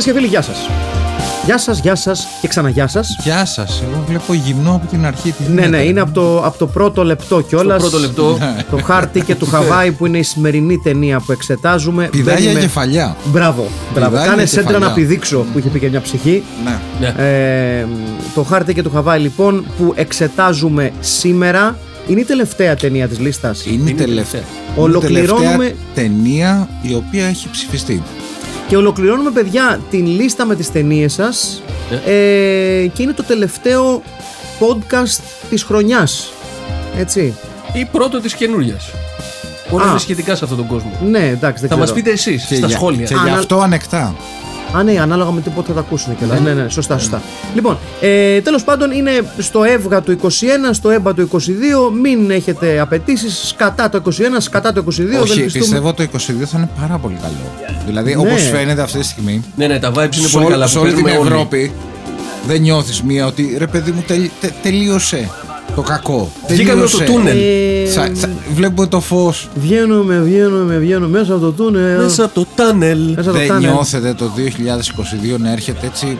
Φίλε και φίλοι, γεια σας. Γεια σας, γεια σας και ξαναγιά σας. Γεια σας. Εγώ βλέπω γυμνό από την αρχή. Τι Ναι, γίνεται; ναι, είναι από το, από το πρώτο λεπτό κιόλας. Στο πρώτο λεπτό. Το χάρτη και του Χαβάη που είναι η σημερινή ταινία που εξετάζουμε. Πηδάει Μπαίνει για με- κεφαλιά. Μπράβο, μπράβο. Πηδάει Κάνε για σέντρα κεφαλιά. να πηδήξω που είχε πει και μια ψυχή. Ναι. Ναι. Ε, το χάρτη και του Χαβάη λοιπόν που εξετάζουμε σήμερα είναι η τελευταία ταινία της λίστας. Είναι η Είναι τελευταία. Ολοκληρώνουμε- Είναι η τελευταία ταινία η οποία έχει ψηφιστεί. Και ολοκληρώνουμε παιδιά την λίστα με τις ταινίες σας Ναι. ε, και είναι το τελευταίο podcast της χρονιάς. Έτσι. Ή πρώτο της καινούριας. Όλα Α. είναι σχετικά σε αυτόν τον κόσμο. Ναι, εντάξει, δεν Θα ξέρω. μα πείτε εσείς στα για- σχόλια. Και Α, γι' να- αυτό ανεκτά. Α, ναι, ανάλογα με το πότε θα τα ακούσουν και Ναι, ναι, σωστά, σωστά. Λοιπόν, ε, τέλος πάντων είναι στο ΕΒΓΑ του 21, στο ΕΜΠΑ του 22. Μην έχετε απαιτήσεις. Σκατά το 21, σκατά το 22. Όχι, ευελπιστούμε. πιστεύω το 22 θα είναι πάρα πολύ καλό. Δηλαδή, Ναι. όπως φαίνεται αυτή τη στιγμή, Ναι, ναι, τα vibes είναι σε, πολύ όλη- καλά. σε που όλη την παίρνουμε όλοι. Ευρώπη δεν νιώθεις μία ότι ρε παιδί μου τελ- τε- τελείωσε το κακό. Βγήκαμε από το Τελείωσε. τούνελ. Ε, Θα- θα- βλέπουμε το φως. Βγαίνουμε, βγαίνουμε, βγαίνουμε μέσα από το τούνελ. Μέσα από το τάνελ. Μέσα από το Δεν τάνελ. νιώθετε το 2022 να έρχεται έτσι.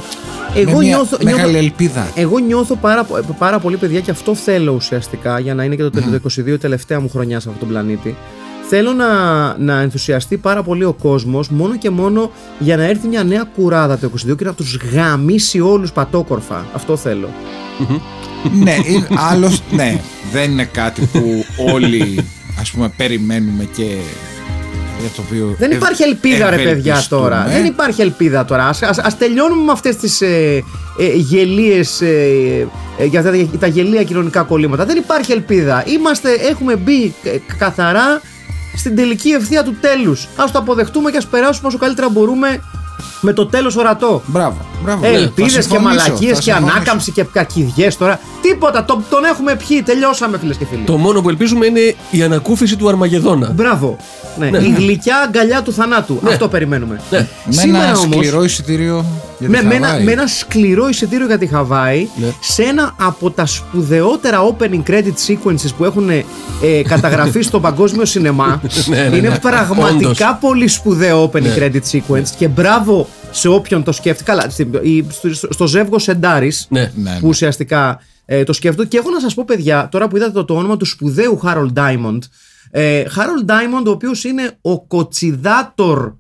Εγώ με μια νιώθω- μεγάλη νιώθω- ελπίδα; Εγώ νιώθω πάρα, πο- πάρα πολύ, παιδιά, και αυτό θέλω ουσιαστικά για να είναι και το, το 22 η τελευταία μου χρονιά σε αυτόν τον πλανήτη. Θέλω να, να ενθουσιαστεί πάρα πολύ ο κόσμος, μόνο και μόνο για να έρθει μια νέα κουράδα το 22 και να τους γαμίσει όλους πατόκορφα. Αυτό θέλω. Ναι, είναι, άλλος, ναι, δεν είναι κάτι που όλοι ας πούμε περιμένουμε και για το οποίο Δεν ευ- υπάρχει ελπίδα, ρε παιδιά, ευελπιστούμε. τώρα. Δεν υπάρχει ελπίδα τώρα. Ας, ας, ας τελειώνουμε με αυτές τις ε, ε, γελίες, ε, ε, για τα, τα γελία κοινωνικά κολλήματα. Δεν υπάρχει ελπίδα. Είμαστε, έχουμε μπει ε, καθαρά στην τελική ευθεία του τέλους. Ας το αποδεχτούμε και ας περάσουμε όσο καλύτερα μπορούμε με το τέλος ορατό. Μπράβο, μπράβο. Ε, Ναι, Ελπίδες θα και συμφωνήσω, μαλακίες θα και συμφωνήσω. ανάκαμψη και κακιδιές τώρα. Τίποτα. Τον, τον έχουμε πιει. Τελειώσαμε, φίλες και φίλοι. Το μόνο που ελπίζουμε είναι η ανακούφιση του Αρμαγεδόνα. Μπράβο. Ναι. Η γλυκιά αγκαλιά του θανάτου. Αυτό περιμένουμε. Ναι. Με ένα σκληρό εισιτήριο για τη με, με, ένα, Χαβάη. με ένα σκληρό εισιτήριο για τη Χαβάη Ναι. σε ένα από τα σπουδαιότερα opening credit sequences που έχουν ε, καταγραφεί στο παγκόσμιο σινεμά. Ναι, ναι, Είναι ναι. πραγματικά Όντως. πολύ σπουδαίο opening Ναι. credit sequence και μπράβο σε όποιον το σκέφτεται. Καλά, στη- η- στο, στο ζεύγο Σεντάρης Ναι. Ναι, που ναι. ουσιαστικά ε, το σκέφτομαι. Και έχω να σας πω, παιδιά, τώρα που είδατε το, το όνομα του σπουδαίου Harold Diamond. Ε, Harold Diamond, ο οποίος είναι ο κοτσιδάτορ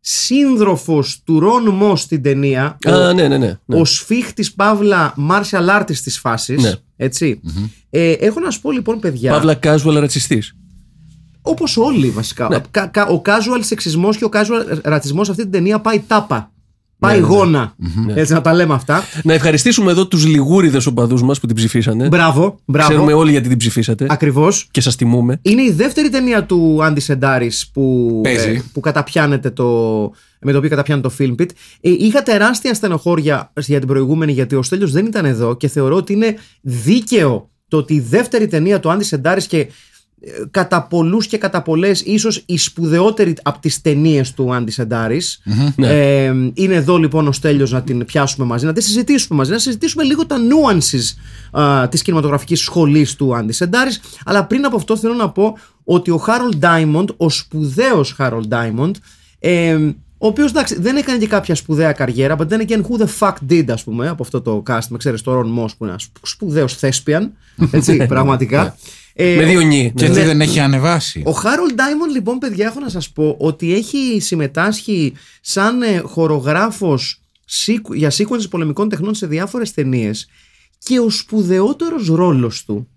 σύντροφος του Ρον Μό στην ταινία. ο, Α, ναι, ναι, ναι. ναι. ο σφίχτης Παύλα martial artist της φάσης. Ναι. Έτσι. Ε, έχω να σου πω λοιπόν, παιδιά. Παύλα casual ρατσιστής. Όπως όλοι βασικά. Ναι. Κα- κα- ο casual σεξισμός και ο casual ρατσισμός σε αυτή την ταινία πάει τάπα. Πάει ναι, ναι. γόνα. Έτσι να τα λέμε αυτά. Να ευχαριστήσουμε εδώ τους λιγούριδες οπαδούς μας που την ψηφίσανε. Μπράβο, μπράβο. Ξέρουμε όλοι γιατί την ψηφίσατε. Ακριβώς. Και σας τιμούμε. Είναι η δεύτερη ταινία του Άντι Σεντάρης που, Παίζει. που καταπιάνεται το, με το οποίο καταπιάνεται το Film Pit. Ε, είχα τεράστια στενοχώρια για την προηγούμενη γιατί ο Στέλιος δεν ήταν εδώ και θεωρώ ότι είναι δίκαιο το ότι η δεύτερη ταινία του Άντι Σεντάρης και ε, κατά πολλούς και κατά πολλές ίσως η σπουδαιότερη από τις ταινίες του Άντι Σεντάρης. Ε, είναι εδώ λοιπόν ο Στέλιος να την πιάσουμε μαζί, να τη συζητήσουμε μαζί, να συζητήσουμε λίγο τα nuances α, της κινηματογραφικής σχολής του Άντι Σεντάρης. Αλλά πριν από αυτό θέλω να πω ότι ο Harold Diamond, ο σπουδαίος Harold Diamond, ε, ο οποίος εντάξει δεν έκανε και κάποια σπουδαία καριέρα, but then again, who the fuck did, ας πούμε, από αυτό το cast. Με ξέρεις το Ron Moss που είναι ένας σπουδαίος θέσπιαν. Έτσι, πραγματικά. Ε, Με δύο νι. Και Ναι. τι δεν έχει ανεβάσει. ο Harold Diamond λοιπόν παιδιά έχω να σας πω ότι έχει συμμετάσχει σαν ε, χορογράφος sequ- για sequences πολεμικών τεχνών σε διάφορες ταινίες και ο σπουδαιότερος ρόλος του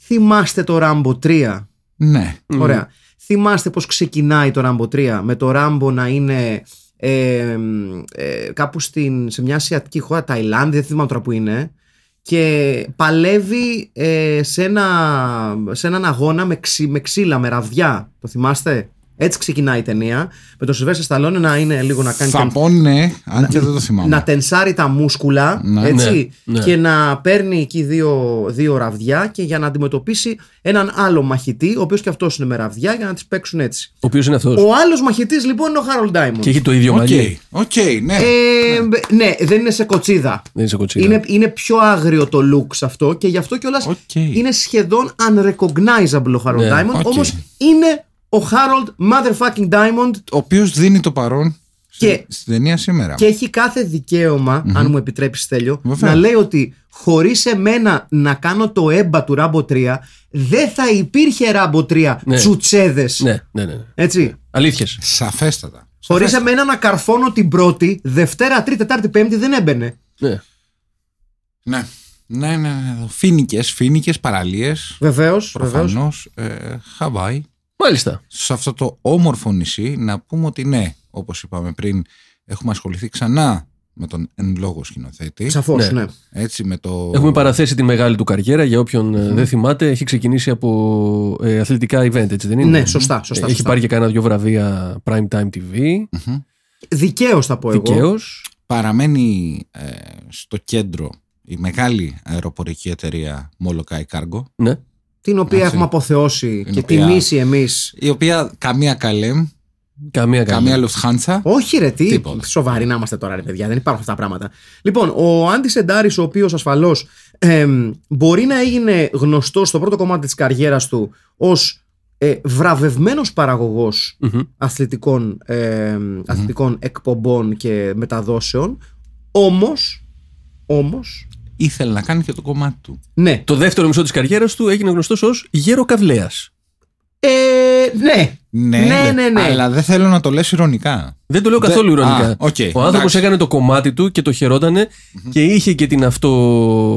θυμάστε το Rambo 3 Ναι. Ωραία. Θυμάστε πως ξεκινάει το Rambo 3 με το Rambo να είναι ε, ε, κάπου στην, σε μια ασιατική χώρα, Ταϊλάνδη, δεν θυμάμαι τώρα που είναι και παλεύει ε, σε, ένα, σε έναν αγώνα με, ξύ, με ξύλα, με ραβδιά. Το θυμάστε; Έτσι ξεκινάει η ταινία. Με τον Σιλβέστερ Σταλόνε να είναι λίγο να κάνει. Θα τεν- πω ναι, αν και δεν το θυμάμαι. να τενσάρει τα μούσκουλα Ναι. έτσι, Ναι, ναι. και να παίρνει εκεί δύο, δύο ραβδιά και για να αντιμετωπίσει έναν άλλο μαχητή, ο οποίος και αυτός είναι με ραβδιά για να τις παίξουν έτσι. Ο οποίος είναι αυτός. Ο άλλος μαχητής λοιπόν είναι ο Harold Diamond. Και έχει το ίδιο Οκ, μαλλί. οκ, ναι. Ε, ναι, δεν είναι σε κοτσίδα. Δεν είναι σε κοτσίδα. Είναι, είναι πιο άγριο το look σε αυτό και γι' αυτό κιόλας Οκ. είναι σχεδόν unrecognizable ο Harold Ναι, Diamond. OK. Όμως είναι ο Harold motherfucking Diamond Ο οποίος δίνει το παρόν Και- στη- στην ταινία σήμερα. και έχει κάθε δικαίωμα, αν μου επιτρέψεις Στέλιο, Βεβαίως. να λέει ότι χωρίς εμένα να κάνω το έμπα του Ράμπο 3, δεν θα υπήρχε Ράμπο 3 Ναι. τσουτσέδες. Ναι, ναι, ναι. Έτσι. Αλήθειες. Σαφέστατα. Χωρίς Σαφέστατα. εμένα να καρφώνω την πρώτη, Δευτέρα, Τρίτη, Τετάρτη, Πέμπτη δεν έμπαινε. Ναι. Ναι. Ναι, ναι, ναι. Φίνικες, φίνικες, παραλίες. Βεβαίως, βεβαίως. Προφανώς. Ε, Χαβάη. Μάλιστα. Σε αυτό το όμορφο νησί να πούμε ότι ναι, όπως είπαμε πριν, έχουμε ασχοληθεί ξανά με τον εν λόγω σκηνοθέτη. Σαφώς, Ναι. ναι. Έτσι με το. Έχουμε παραθέσει τη μεγάλη του καριέρα για όποιον ε, δεν θυμάται. Έχει ξεκινήσει από ε, αθλητικά event, έτσι δεν είναι; Ναι, σωστά, σωστά, Ε, Έχει σωστά. πάρει και κανένα δυο βραβεία Prime Time TV. Δικαίως θα πω εγώ. Δικαίως. Παραμένει ε, στο κέντρο η μεγάλη αεροπορική εταιρεία Molokai Cargo, Ναι. Την οποία Έτσι. έχουμε αποθεώσει Την και οποία- τιμήσει εμείς. η οποία καμία καλέμ, Καμία καμία καμία. Lufthansa. Όχι ρε, τι Τίποτα. σοβαροί να είμαστε τώρα ρε παιδιά, δεν υπάρχουν αυτά τα πράγματα. Λοιπόν, ο Άντι Σεντάρης, ο οποίος ασφαλώς εμ, μπορεί να έγινε γνωστός στο πρώτο κομμάτι της καριέρας του ως ε, βραβευμένος παραγωγός Μμμ. αθλητικών, ε, αθλητικών εκπομπών και μεταδόσεων, όμως, όμως, Ήθελε να κάνει και το κομμάτι του. ναι, Το δεύτερο μισό της καριέρας του έγινε γνωστός ως Γέρο Καβλέας. ε, ναι, Ναι, Ναι, ναι, ναι. αλλά δεν θέλω να το λες ειρωνικά. Δεν το λέω Δεν- καθόλου Α, ειρωνικά. οκ, Ο άνθρωπος εντάξει. έκανε το κομμάτι του και το χαιρότανε και είχε και την αυτό.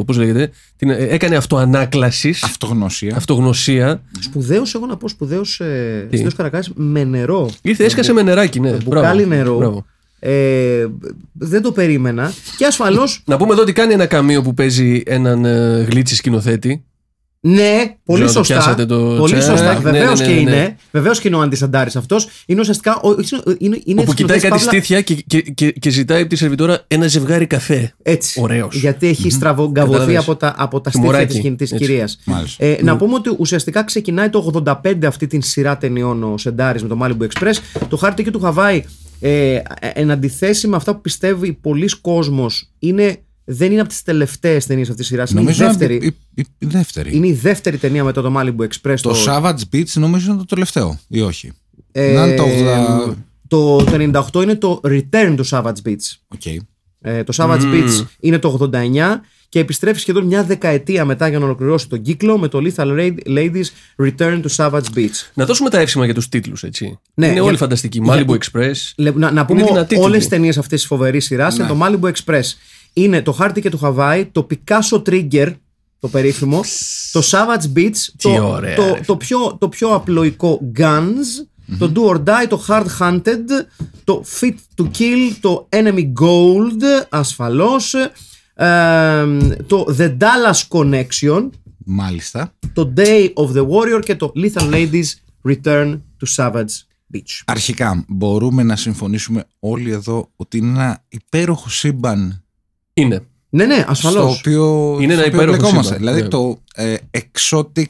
Πώς λέγεται. Την, ε, έκανε αυτοανάκλασης. Αυτογνωσία. Αυτογνωσία. σπουδαίος, εγώ να πω σπουδαίος, ε, Τι; Στέλιος Καρακάς με νερό. Ήρθε, έσκασε με νεράκι, ναι. μπουκάλι Μπράβο. νερό. Μπράβο. Ε, δεν το περίμενα. Και ασφαλώς Να πούμε εδώ ότι κάνει ένα καμίο που παίζει έναν ε, γλίτσι σκηνοθέτη. Ναι, πολύ να το σωστά. πιάσατε το πολύ τσέ. σωστά. Ναι, Βεβαίως ναι, ναι, και ναι. είναι. Βεβαίως και είναι ο αντισαντάρης αυτός. Είναι ουσιαστικά. ο- Είναι, είναι όπου κοιτάει σκηνοθέτης κάτι Παύλα- στήθια και, και, και, και ζητάει από τη σερβιτόρα ένα ζευγάρι καφέ. Έτσι. Ωραίος. Γιατί έχει στραβογκαβωθεί Κατάλαβες. από τα, από τα Το στήθια μωράκι. της κινητής Έτσι. κυρίας. Μάλιστα. Ε, να πούμε ότι ουσιαστικά ξεκινάει το 85 αυτή την σειρά ταινιών ο Σεντάρης με το Malibu Express. Το Hard Ticket to Hawaii, ε, εν αντιθέσει με αυτά που πιστεύει πολλοί κόσμος, είναι, δεν είναι από τις τελευταίες ταινίες αυτής της σειράς. Είναι, η Νομίζω δεύτερη- η, η, η δεύτερη. είναι η δεύτερη ταινία μετά το Malibu Express. Το Savage Beach νομίζω είναι το τελευταίο ή όχι; Ε, Να είναι το 80. το, το 98 είναι το Return to Savage Beach. OK. Ε, το Savage Beach είναι το 89 και επιστρέφει σχεδόν μια δεκαετία μετά για να ολοκληρώσει τον κύκλο με το Lethal Ra- Ladies Return to Savage Beach. Να δώσουμε τα εύσημα για τους τίτλους, έτσι. Ναι, είναι για- όλοι φανταστικοί. για- Malibu Express. Λε- Να, να πούμε δυνατή όλες τίτλη. τις ταινίες αυτή της φοβερής σειράς είναι το Malibu Express. Είναι το Χάρτη και του Χαβάη, το Picasso Trigger, το περίφημο, το Savage Beach, το, ωραία, το, ρε. το, πιο, το πιο απλοϊκό Guns, το Do or Die, το Hard Hunted, το Fit to Kill, το Enemy Gold, ασφαλώς, ε, το The Dallas Connection, Μάλιστα. το Day of the Warrior και το Lethal Ladies Return to Savage Beach. Αρχικά, μπορούμε να συμφωνήσουμε όλοι εδώ ότι είναι ένα υπέροχο σύμπαν Είναι. Ναι, ναι, στο ασφαλώς. οποίο, Είναι ένα στο οποίο υπέροχο μπλεκόμαστε. σύμπαν, Δηλαδή ναι. το ε, exotic,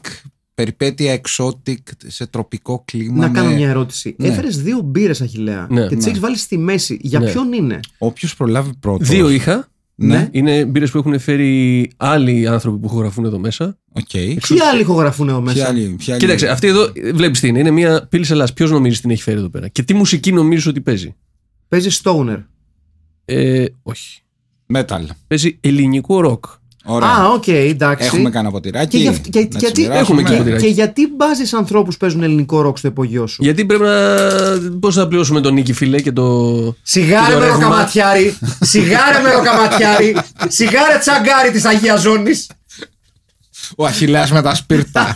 περιπέτεια exotic σε τροπικό κλίμα. Να κάνω με- μια ερώτηση. Ναι. Έφερες δύο μπύρες, Αχηλέα. Ναι. και τις Ναι. έχεις βάλει στη μέση. Για Ναι. ποιον είναι; Όποιος προλάβει πρώτος. Δύο είχα. Ναι. Είναι μπύρες που έχουν φέρει άλλοι άνθρωποι που ηχογραφούν εδώ μέσα. Οκ. Ποιοι άλλοι ηχογραφούν εδώ Ποιοι μέσα. άλλοι- ποιοι άλλοι- Κοίταξε, αυτή εδώ βλέπεις τι είναι. Είναι μια Pils Hellas. Ποιος νομίζεις την έχει φέρει εδώ πέρα; Και τι μουσική νομίζεις ότι παίζει; Παίζει Stoner. Ε, όχι. Metal. Παίζει ελληνικό ροκ. Ωραία. Α, οκ, εντάξει. Έχουμε κανένα ποτηράκι. Και, για, αυ- και, να γιατί, τη μοιράσουμε. Έχουμε και και, ποτηράκι. και γιατί μπάζεις ανθρώπους που παίζουν ελληνικό ροκ στο υπογειό σου; Γιατί πρέπει να. Πώς θα πληρώσουμε τον Νίκη Φιλέ και το. Σιγάρε και το με ρεύμα; ροκαματιάρι. Σιγάρε με ροκαματιάρι. Σιγάρε τσαγκάρι της Αγίας Ζώνης. Ο Αχιλέας με τα σπίρτα.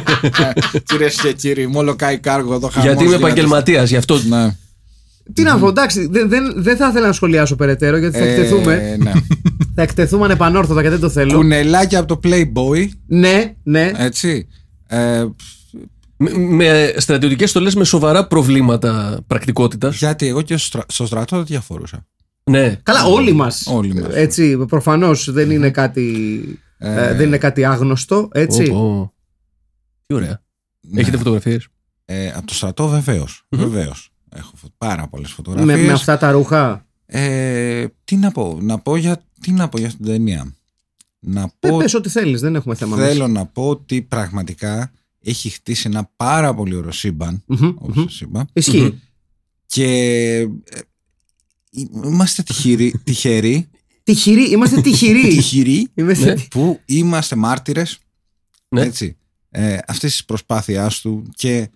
Κυρίε και κύριοι, μόλο κάει κάργο εδώ χαμός Γιατί είμαι γίνεται. επαγγελματίας, γι' αυτό. Ναι. Τι να πω, εντάξει, δεν, δεν, δεν θα ήθελα να σχολιάσω περαιτέρω γιατί θα Ε, εκτεθούμε. ναι. Θα Θα εκτεθούμε ανεπανόρθωτα και δεν το θέλω. Κουνελάκια από το Playboy. Ναι, ναι. Έτσι. Ε, Με, με στρατιωτικές στολές με σοβαρά προβλήματα πρακτικότητας. γιατί εγώ και στο, στρα- στο στρατό δεν διαφορούσα. Ναι. Καλά, όλοι μας. Όλοι μας. Έτσι, προφανώς δεν είναι κάτι. ε, δεν είναι κάτι άγνωστο. Έτσι. Ω, ω. Τι ωραία. Ναι. Έχετε φωτογραφίες; Ε, από το στρατό βεβαίως. Βεβαίως. Έχω φω- πάρα πολλές φωτογραφίες. με, με αυτά τα ρούχα. Ε, τι να πω, να πω για, τι να πω για την ταινία. Να Ε, πω, πες ό,τι θέλεις, δεν έχουμε θέμα. εμείς. θέλω να πω ότι πραγματικά έχει χτίσει ένα πάρα πολύ ωραίο σύμπαν, Μμμ, όπως μμμ. σας είπα. Ισχύει. Και ε, είμαστε τυχεροί, τυχεροί, Τυχηροί, είμαστε τυχηροί. τυχεροί Είμαστε- που είμαστε μάρτυρες Ναι. έτσι, ε, αυτής της προσπάθειάς του και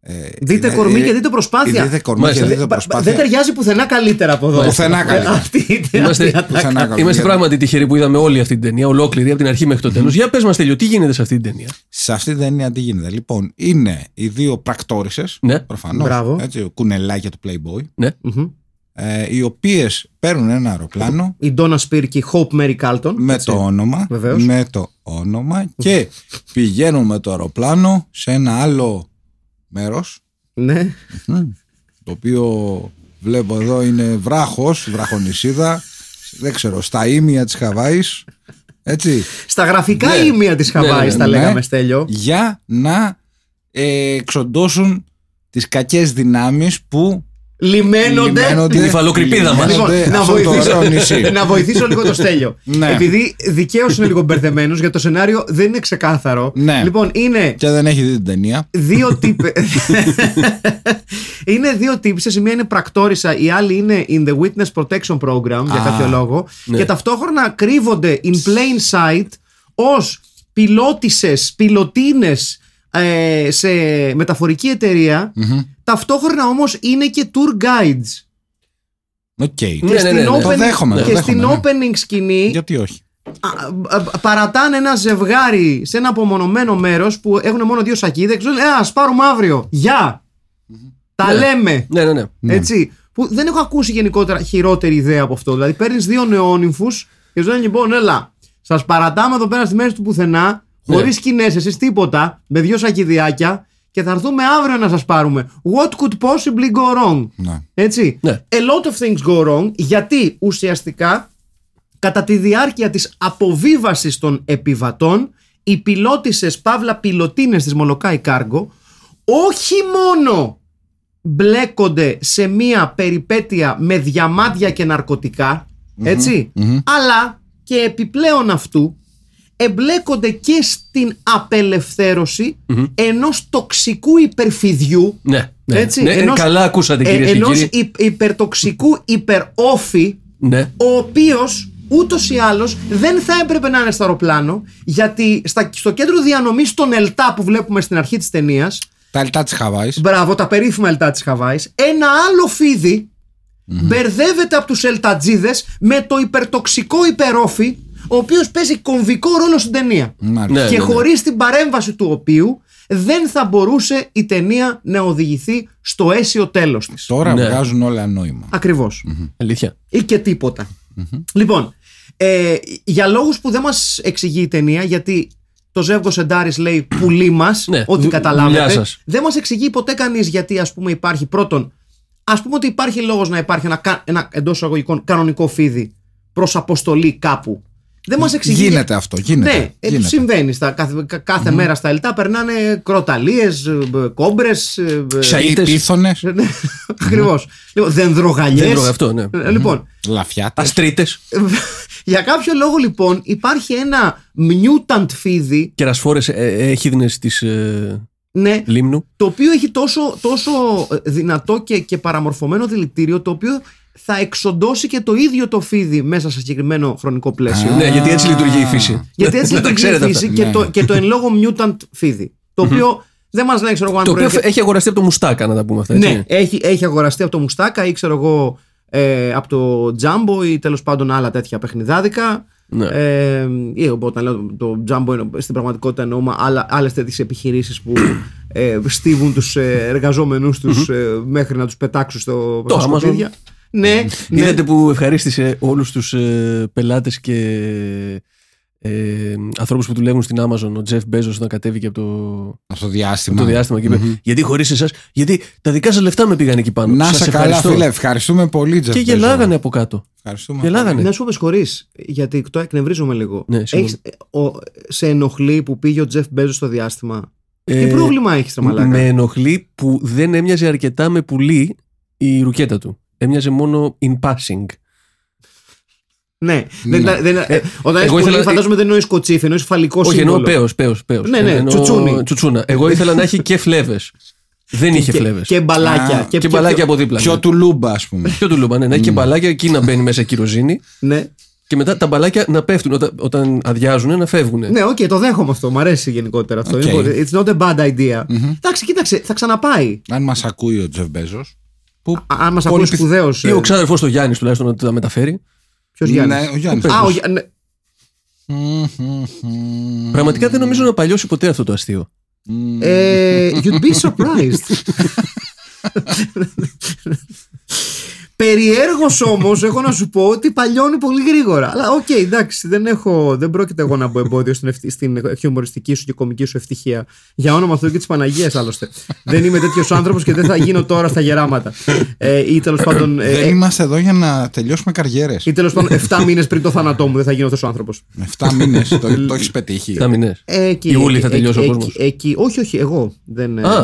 ε, Δείτε ε, κορμί ε, και δείτε προσπάθεια. Δείτε κορμί και Μάλιστα. δείτε Πα- προσπάθεια. Δεν ταιριάζει πουθενά καλύτερα από εδώ. Πουθενά καλύτερα. Αυτή είναι Είμαστε- αυτή η ατάκα. Πουθενά καλύτερα. Είμαστε πράγματι τυχεροί που είδαμε όλη αυτή την ταινία, ολόκληρη από την αρχή μέχρι το τέλος. Για πες μας, Τέλειο, τι γίνεται σε αυτή την ταινία; Σε αυτή την ταινία τι γίνεται; Λοιπόν, είναι οι δύο πρακτόρισες, Ναι. προφανώς, Μπράβο. έτσι, κουνελάκια του Playboy, Ναι. Μμμ. ε, οι οποίες παίρνουν ένα αεροπλάνο Η Ντόνα Σπίρ και η Hope Mary Carlton. με έτσι. το όνομα, Βεβαίως. με το όνομα και πηγαίνουν με το αεροπλάνο σε ένα άλλο μέρος, Ναι. το οποίο βλέπω εδώ είναι βράχος, βραχονισίδα, δεν ξέρω, στα ίμια της Χαβάης, έτσι, Στα γραφικά Ναι. ήμια της Ναι, ναι, Χαβάης ναι, τα ναι. λέγαμε, Στέλιο. για να ε, εξοντώσουν τις κακές δυνάμεις που Λιμένονται. λιμένονται- Την υφαλοκρηπίδα μας. Λοιπόν, λιμένονται να αυτό το βοηθήσω, ωραίο νησί. να βοηθήσω λίγο το Στέλιο. Ναι. Επειδή δικαίως είναι λίγο μπερδεμένος γιατί το σενάριο δεν είναι ξεκάθαρο. Ναι. Λοιπόν, είναι και δεν έχει δει την ταινία. δύο τύπε. είναι δύο τύπισσες. Η μία είναι πρακτόρισσα, η άλλη είναι in the witness protection program για Α, κάποιο λόγο. ναι. Και ταυτόχρονα κρύβονται in plain sight ως πιλότισσες, πιλοτίνες σε μεταφορική εταιρεία. Ταυτόχρονα όμως είναι και tour guides. Οκ. Ναι, και ναι, στην, ναι, ναι. opening, Το δέχομαι, το και δέχομαι, στην ναι. opening σκηνή Γιατί όχι; α, α, παρατάνε ένα ζευγάρι σε ένα απομονωμένο μέρος που έχουν μόνο δύο σακίδες και σου λένε, «Ε, ας πάρουμε αύριο, γεια τα Ναι. λέμε Ναι, ναι, ναι. έτσι που δεν έχω ακούσει γενικότερα χειρότερη ιδέα από αυτό δηλαδή παίρνεις δύο νεόνυμφους και σου λένε λοιπόν έλα σας παρατάμε εδώ πέρα στη μέση του πουθενά Ναι. χωρίς σκηνές εσείς τίποτα με δύο σακιδιάκια και θα έρθουμε αύριο να σας πάρουμε what could possibly go wrong; Ναι. έτσι. Ναι. A lot of things go wrong γιατί ουσιαστικά κατά τη διάρκεια της αποβίβασης των επιβατών οι πιλότισες παύλα πιλωτίνες της Μολοκάι Κάργο όχι μόνο μπλέκονται σε μία περιπέτεια με διαμάντια και ναρκωτικά έτσι, αλλά και επιπλέον αυτού εμπλέκονται και στην απελευθέρωση ενός τοξικού υπερφυδιού Ναι, ναι. έτσι, ναι, ε, ενός- καλά ακούσατε ε, κυρίες και ενός κύριοι. υ- υπερτοξικού υπερόφη Ναι. ο οποίος ούτως ή άλλως δεν θα έπρεπε να είναι στο αεροπλάνο γιατί στα, στο κέντρο διανομής των ΕΛΤΑ που βλέπουμε στην αρχή της ταινία. Τα λιτά της Χαβάης. μπράβο τα περίφημα ΕΛΤΑ της Χαβάης ένα άλλο φίδι μπερδεύεται από τους ΕΛΤΑτζίδες με το υπερτοξικό υπερόφη ο οποίος παίζει κομβικό ρόλο στην ταινία Ναι, και ναι, ναι. χωρίς την παρέμβαση του οποίου δεν θα μπορούσε η ταινία να οδηγηθεί στο αίσιο τέλος της Τώρα Ναι. βγάζουν όλα νόημα. ακριβώς Αλήθεια. ή και τίποτα. Λοιπόν, ε, για λόγους που δεν μας εξηγεί η ταινία, γιατί το ζεύγος Εντάρης λέει πουλί μας, Ναι, ό,τι δου- καταλάβετε, δουλειά σας. δεν μας εξηγεί ποτέ κανείς γιατί ας πούμε υπάρχει πρώτον, ας πούμε ότι υπάρχει λόγος να υπάρχει ένα, κα- ένα εντός εισαγωγικών κανονικό φίδι προς αποστολή κάπου. Δεν μας εξηγεί. Γίνεται αυτό, γίνεται. Ναι, ε, γίνεται. συμβαίνει. Στα, κάθε κάθε μέρα στα Ελτά περνάνε κροταλίες, κόμπρες. Σαΐτες. Πίθονες, Ακριβώς. Λοιπόν, δενδρογαλιές. Δεν τρώγα αυτό, ναι. Ε, Λοιπόν, λαφιάτες. Αστρίτες. για κάποιο λόγο λοιπόν υπάρχει ένα mutant φίδι Κερασφόρες έχιδνες της ε, ναι, λίμνου. το οποίο έχει τόσο, τόσο ε, δυνατό και, και παραμορφωμένο δηλητήριο το οποίο θα εξοντώσει και το ίδιο το φίδι μέσα σε συγκεκριμένο χρονικό πλαίσιο. Ναι, γιατί έτσι λειτουργεί η φύση. Γιατί έτσι Να τα λειτουργεί η ξέρετε φύση αυτά. και, Ναι. το, και το εν λόγω mutant φίδι. Το οποίο δεν μας λέει, ξέρω εγώ, αν Το οποίο προέρχεται- έχει αγοραστεί από το μουστάκα, να τα πούμε αυτά. Έτσι. Ναι, έχει, έχει αγοραστεί από το Μουστάκα ή ξέρω εγώ ε, από το Τζάμπο ή τέλος πάντων άλλα τέτοια παιχνιδάδικα. Ναι. Ε, ή όταν λέω το Τζάμπο είναι στην πραγματικότητα εννοούμε άλλα, άλλες τέτοιες επιχειρήσεις που ε, στίβουν τους ε, εργαζόμενους τους ε, μέχρι να τους πετάξουν στο, Το στα Amazon. σκουπίδια. Ναι, ναι. Είδατε που ευχαρίστησε όλους τους ε, πελάτες και ε, ανθρώπους που δουλεύουν στην Amazon ο Jeff Bezos όταν κατέβηκε από το, Από το διάστημα. από το διάστημα και είπε γιατί χωρίς εσάς, γιατί τα δικά σας λεφτά με πήγαν εκεί πάνω. Να Σας σε καλά, ευχαριστώ». φίλε. Ευχαριστούμε πολύ, Τζεφ Και Μπέζο. γελάγανε από κάτω. Ευχαριστούμε. Γελάγανε. Να σου πω χωρίς, γιατί το εκνευρίζομαι λίγο. Ναι, συγγνώμη. Έχεις, ε, ο, σε ενοχλεί που πήγε ο Τζεφ Μπέζος στο διάστημα; Ε, Τι πρόβλημα έχεις, ρε μαλάκα. Με ενοχλεί που δεν έμοιαζε αρκετά με πουλί η ρουκέτα του. Έμοιαζε μόνο in passing. Ναι. Δεν, Ναι. δεν, ε, όταν εγώ έχει ήθελα- φαντάζομαι δεν εννοείς κοτσίφι, εννοείς φαλλικό Όχι, σύμβολο. εννοώ πέος, πέος, πέος. Ναι, ναι, Εννοώ τσουτσούνι. Τσουτσούνα. Εγώ ήθελα να έχει και φλέβες. Δεν είχε και, φλέβες. και μπαλάκια. Α, Και μπαλάκια από δίπλα. Πιο ναι. τουλούμπα, ας πούμε. Πιο τουλούμπα, ναι. Να έχει και μπαλάκια εκεί να μπαίνει μέσα κηροζίνη Ναι, και μετά τα μπαλάκια να πέφτουν όταν, όταν αδειάζουν να φεύγουν. ναι, οκ, το δέχομαι αυτό. Μ' αρέσει γενικότερα αυτό. Οκ. Είναι πολύ- It's not a bad idea. Εντάξει, κοίταξε, θα ξαναπάει. Αν μας ακούει ο Τζεφ Μπέζος. Που Α- Αν μα πολύ ακούει πιθ- σπουδαίος. Ή ο ξάδερφος του Γιάννης τουλάχιστον να τα μεταφέρει. Ποιος Γιάννης; Ναι, ο Γιάννης. Α, ο Γιάννης. Πραγματικά δεν νομίζω να παλιώσει ποτέ αυτό το αστείο. Ε, you'd be surprised. Περιέργως όμως έχω να σου πω ότι παλιώνει πολύ γρήγορα. Αλλά οκ, εντάξει, δεν, έχω, δεν πρόκειται εγώ να μπω εμπόδιο στην, ευθύ- στην χιουμοριστική σου και κομική σου ευτυχία. Για όνομα Θεού και της Παναγίας άλλωστε. δεν είμαι τέτοιος άνθρωπος και δεν θα γίνω τώρα στα γεράματα. Ε, ή τέλος πάντων. ε, Δεν ε, είμαστε εδώ για να τελειώσουμε καριέρες. ή τέλος πάντων 7 μήνες πριν το θάνατό μου δεν θα γίνω αυτός ο άνθρωπος. 7 μήνες το, το έχεις πετύχει. Τα μηνέ. Εκεί, Ιούλη εκεί, θα τελειώσει ο εκεί, κόσμος. εκεί, όχι, όχι, εγώ. Δεν, ε, Α.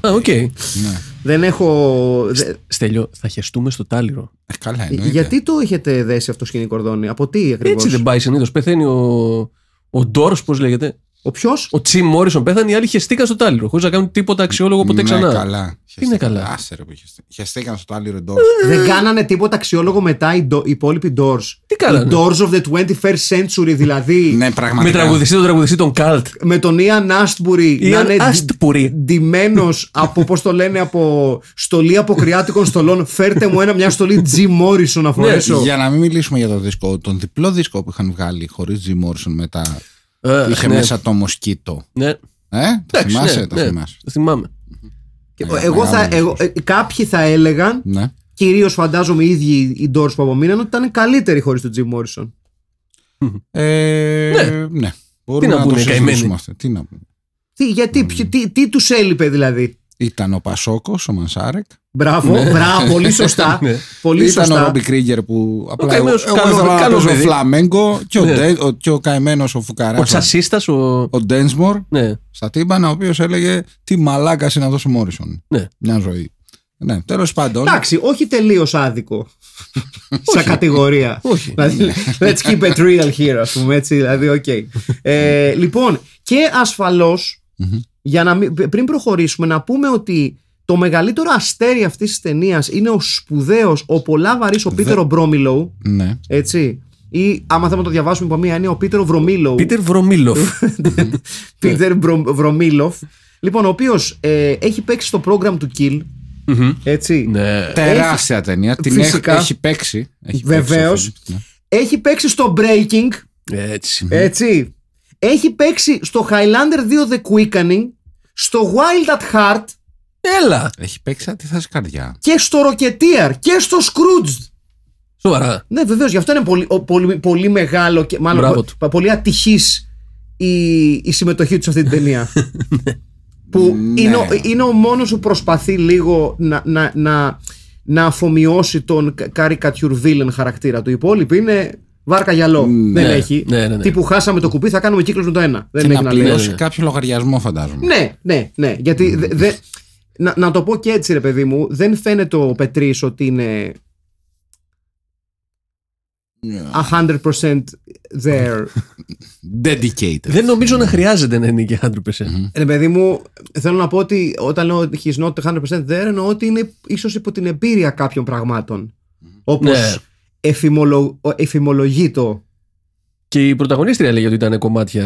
Α, οκ. Ναι. Δεν έχω. δε- Στέλιο, θα χεστούμε στο τάλιρο. Ε, καλά, εννοείται. Γιατί το έχετε δέσει αυτό σκοινί κορδόνι, από τι ακριβώς; Έτσι δεν πάει συνήθως. Πεθαίνει ο, ο Doors, πώς λέγεται; Ο ποιος; Ο Τζιμ Μόρισον πέθανε, οι άλλοι χεστήκαν στο τάλιρο. Χωρίς να κάνουν τίποτα αξιόλογο ποτέ ναι, ξανά. καλά. είναι καλά; Άσε ρε που χεστή- χεστήκαν στο άλλο ρεντό. Δεν κάνανε τίποτα αξιόλογο μετά οι, ντο- οι υπόλοιποι doors. Τι κάνανε; Οι doors of the 21st century, δηλαδή. ναι, Με πραγματικά. τραγουδιστή τον τραγουδιστή των Καλτ. με τον Ian Astbury να Ιαν είναι Άστπουρη. ντυμένος από, πώς το λένε, από στολή αποκριάτικων στολών. Φέρτε μου ένα, μια στολή Jim Morrison να φορέσω. Για να μην μιλήσουμε για το δίσκο, τον διπλό δίσκο που είχαν βγάλει χωρίς Jim Morrison μετά. Ε, Είχε ναι. μέσα το μοσκίτο. Ναι. Ε, το Εντάξει, θυμάσαι, ναι, το ναι, θυμάσαι. το θυμάμαι. Και Μεγάλο εγώ θα, δίσκος. εγώ, ε, κάποιοι θα έλεγαν, Ναι. κυρίως φαντάζομαι οι ίδιοι οι doors που απομείναν, ότι ήταν καλύτεροι χωρίς τον Jim Morrison. Ε, ναι. Μπορούμε να να, πούνε το οι καημένοι; συζητήσουμε αυτό. Τι να πούμε. Τι, γιατί, ποιο- τι, τι τους έλειπε δηλαδή; Ήταν ο Πασόκος, ο Μανσάρεκ. Μπράβο, μπράβο, πολύ σωστά. Ναι. πολύ Ήταν ο σωστά. Ρόμπι Κρίγκερ που απλά εγώ, καημένος εγώ καλό- ήθελα να καλός παίζω παιδί. φλαμέγκο και ο, Ναι. Ντε- ο, και ο καημένος ο Φουκαράς. Ο τσασίστας, ο. ο Ντένσμορ Ναι. στα τύμπανα, ο οποίος έλεγε Τι μαλάκα είναι αυτός ο Μόρισον. Ναι. Μια ζωή. Ναι, τέλος πάντων. Εντάξει, όχι τελείως άδικο. Σαν κατηγορία. Όχι. Δηλαδή, let's keep it real here, ας πούμε έτσι. Δηλαδή, οκ. Ε, λοιπόν, και ασφαλώς, για να μην- πριν προχωρήσουμε, να πούμε ότι το μεγαλύτερο αστέρι αυτής της ταινίας είναι ο σπουδαίος, ο πολλά βαρύς, ο Πίτερ Μπρόμιλοου. Ναι. Έτσι. Ή άμα θέλουμε να το διαβάσουμε από μία έννοια, ο Πίτερ Βρομίλο. Πίτερ Βρομίλοφ. Πίτερ Μπρο- Βρομίλοφ. Λοιπόν, ο οποίος έχει παίξει στο program του Kill. Έτσι. Ναι. Τεράστια ταινία. Την Φυσικά. έχει, έχει παίξει. Έχει Βεβαίως. παίξει αυτό, ναι. Έχει παίξει στο Breaking. Έτσι. Έτσι. Έχει παίξει στο Highlander 2 The Quickening. Στο Wild at Heart. Έλα. Έχει παίξει αντίθεση καρδιά. Και στο Rocketeer. Και στο Scrooged. Σοβαρά. Ναι, βεβαίως. Γι' αυτό είναι πολύ, ο- πολύ, πολύ μεγάλο και μάλλον Μπράβο πο- πολύ ατυχής η, η συμμετοχή του σε αυτή την ταινία. που Ναι. είναι, ο- είναι ο μόνος που προσπαθεί λίγο να, να, να, να αφομοιώσει τον caricature villain χαρακτήρα του. Οι υπόλοιποι είναι βάρκα γυαλό. Ναι, Δεν έχει. ναι, ναι, ναι. Τύπου χάσαμε το κουπί, θα κάνουμε κύκλος με το ένα. Δεν Και έχει να να λέει. πληρώσει ναι. κάποιο λογαριασμό, φαντάζομαι. Ναι, ναι, ναι. Γιατί δε- δε- να, να το πω και έτσι, ρε παιδί μου, δεν φαίνεται ο Πετρή ότι είναι Ναι. 100% there. Dedicated. Δεν νομίζω να χρειάζεται να είναι και 100%. Ρε παιδί μου, θέλω να πω ότι όταν λέω ότι he's not 100% there, εννοώ ότι είναι ίσως υπό την εμπειρία κάποιων πραγμάτων. Όπως Ναι. Εφημολο, εφημολογεί το Και η πρωταγωνίστρια λέγει ότι ήταν κομμάτια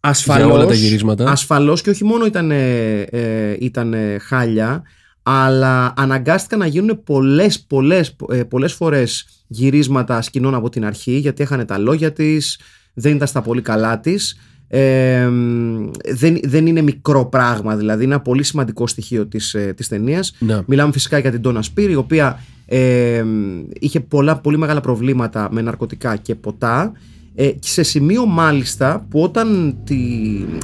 ασφαλώς, για όλα τα γυρίσματα. ασφαλώς και όχι μόνο ήταν, ε, ήταν χάλια, αλλά αναγκάστηκαν να γίνουν πολλές, πολλές, ε, πολλές φορές γυρίσματα σκηνών από την αρχή, γιατί έχανε τα λόγια της, δεν ήταν στα πολύ καλά της. Ε, μ, δεν, δεν είναι μικρό πράγμα, δηλαδή είναι ένα πολύ σημαντικό στοιχείο της, ε, της ταινίας. Ναι. Μιλάμε φυσικά για την Donna Spear, η οποία ε, μ, είχε πολλά, πολύ μεγάλα προβλήματα με ναρκωτικά και ποτά. Ε, και σε σημείο μάλιστα που όταν τη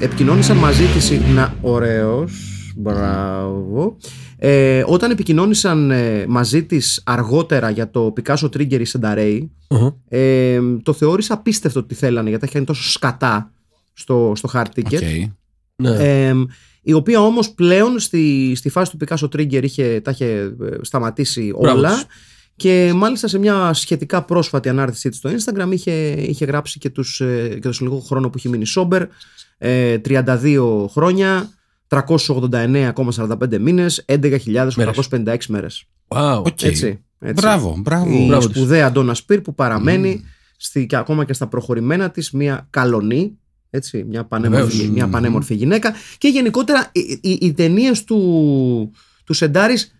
επικοινώνησαν μαζί της η- να, ωραίος, μπράβο ε, όταν επικοινώνησαν ε, μαζί της αργότερα για το Picasso Trigger η Σενταρέη Οχο. ε, το θεώρησα απίστευτο ότι θέλανε γιατί είχαν τόσο σκατά στο, στο Hard Ticket Οκ. Ναι. ε, η οποία όμως πλέον στη, στη φάση του Picasso Trigger είχε, τα είχε ε, σταματήσει Μπράβο όλα της. και μάλιστα σε μια σχετικά πρόσφατη ανάρτησή της στο Instagram είχε, είχε γράψει και, τους, ε, και το συλλογικό χρόνο που είχε μείνει sober ε, 32 χρόνια 389,45 μήνες 11.856 μέρες Wow. Οκ. έτσι, έτσι. Μπράβο, μπράβο. η Μπράβο της. σπουδαία Ντόνα Σπίρ που παραμένει στη, και ακόμα και στα προχωρημένα της μια καλονή έτσι, μια, πανέμορφη, Βεβαίως. μια πανέμορφη γυναίκα και γενικότερα οι, οι, οι ταινίες του, του Σεντάρης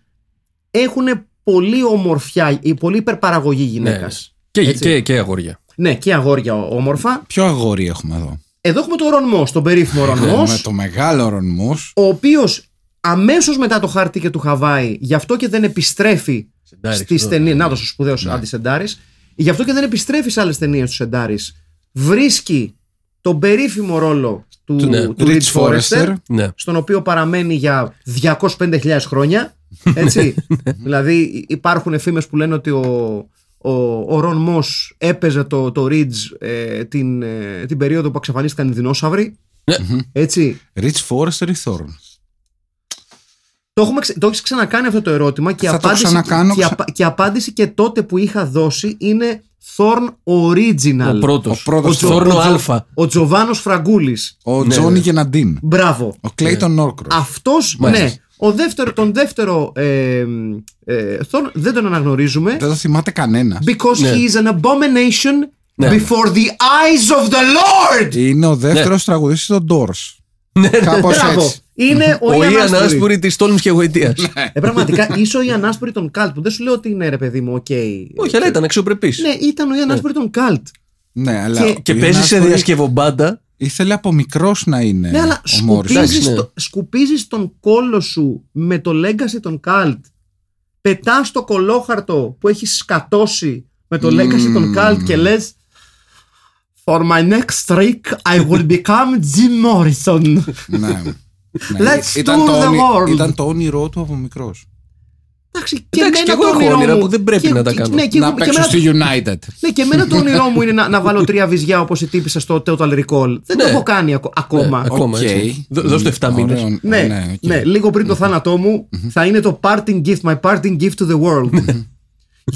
έχουν πολύ ομορφιά, η πολύ υπερπαραγωγή γυναίκας. Και, Έτσι. και, και αγόρια. Ναι, και αγόρια όμορφα. Ποιο αγόρι έχουμε εδώ; Εδώ έχουμε τον Ρον Μος, τον περίφημο Ρον Με Μος, το μεγάλο ρονμούς. ο οποίος αμέσως μετά το χάρτη και του Χαβάη, γι' αυτό και δεν επιστρέφει Σεντάρης, στις εδώ. ταινίες. Να το σπουδαίος ναι. αντισεντάρης. Γι' αυτό και δεν επιστρέφει σε άλλες ταινίες του Σεντάρης. Βρίσκει τον περίφημο ρόλο του, Του, ναι. του Rich Rich Forrester, Forrester. Ναι. στον οποίο παραμένει για 250.000 χρόνια. Έτσι. δηλαδή υπάρχουν φήμες που λένε ότι ο, ο, ο Ρον Μος έπαιζε το, το Ridge ε, την, ε, την περίοδο που εξαφανίστηκαν οι δεινόσαυροι. Ναι. Έτσι. Rich Forrester ή Thorn. Το, έχουμε, ξε- το έχεις ξανακάνει αυτό το ερώτημα και η, Θα το απάντηση, ξανακάνω και, η ξα- απα- και η απάντηση και τότε που είχα δώσει είναι Thorne Original. Ο πρώτος. Ο πρώτος Τζο- Thorne ο Τζο- Αλφα. Ο Τζοβάνος Φραγκούλης. Ο Ναι, Τζόνι ναι. Γεναντίν. Μπράβο. Ο Κλέιτον Νόρκρος. Αυτός, Μάλιστα. ναι. Ο δεύτερο, τον δεύτερο ε, ε, Thorne δεν τον αναγνωρίζουμε. Δεν το θυμάται κανένας. Because Ναι. he is an abomination Ναι. before the eyes of the Lord. Είναι ο δεύτερος τραγουδιστή των Doors. Ναι, ναι. Κάπως Μπράβο. έτσι. Είναι ο, Ο Ίαν Ίαν Άστμπουρι. Άστμπουρι της τόλμης και γοητείας. Ε, πραγματικά είσαι ο Ίαν Άστμπουρι των Καλτ που δεν σου λέω ότι είναι ρε παιδί μου, οκ. Όχι, αλλά ήταν αξιοπρεπής. Ναι, ήταν ο Ιαν Άσπουρη των Καλτ. Ναι, αλλά. Και- ο Και Ιαν παίζει σε Άσπουρη διασκευομπάντα. Ήθελε από μικρός να είναι. Ναι, αλλά ο Μόρις. σκουπίζεις, Εντάξει, ναι. το, σκουπίζεις τον κόλο σου με το legacy των Cult. Πετάς το κολόχαρτο που έχει σκατώσει με το legacy των Cult και λες For my next trick I will become Jim Morrison. Ναι. Ναι. Let's ήταν, tour το the όνει- world. ήταν το όνειρό του από μικρός. Εντάξει, και Εντάξει, εμένα κι εγώ το έχω όνειρό όνειρα μου- που δεν πρέπει και- να τα και- κάνω. Ναι, και, Να εγώ- και παίξω εμένα, στη United. ναι, και εμένα το όνειρό μου είναι να, να βάλω τρία βυζιά όπως η τύπισσα στο Total Recall. Δεν το Ναι. έχω κάνει ακο- ακόμα. Ναι, ακόμα Οκ. έτσι. Δώ- Δώσ' το 7 Ωραίο, μήνε. Ναι, οκ. ναι, λίγο πριν το θάνατό μου θα είναι το parting gift, my parting gift to the world.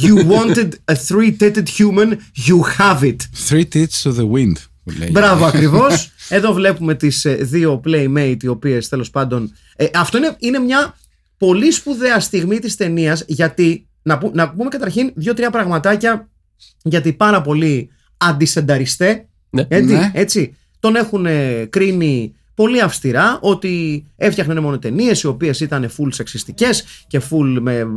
you wanted a three-titted human, you have it. Three tits to the wind. που λέει. Μπράβο ακριβώς. Εδώ βλέπουμε τις δύο playmate οι οποίες τέλος πάντων. ε, αυτό είναι, είναι μια πολύ σπουδαία στιγμή της ταινίας γιατί. Να, που- να πούμε καταρχήν δύο-τρία πραγματάκια γιατί πάρα πολλοί αντισενταριστέ Ναι. έτσι, Ναι. έτσι τον έχουν ε, κρίνει πολύ αυστηρά ότι έφτιαχναν μόνο ταινίες οι οποίες ήταν full σεξιστικές και full με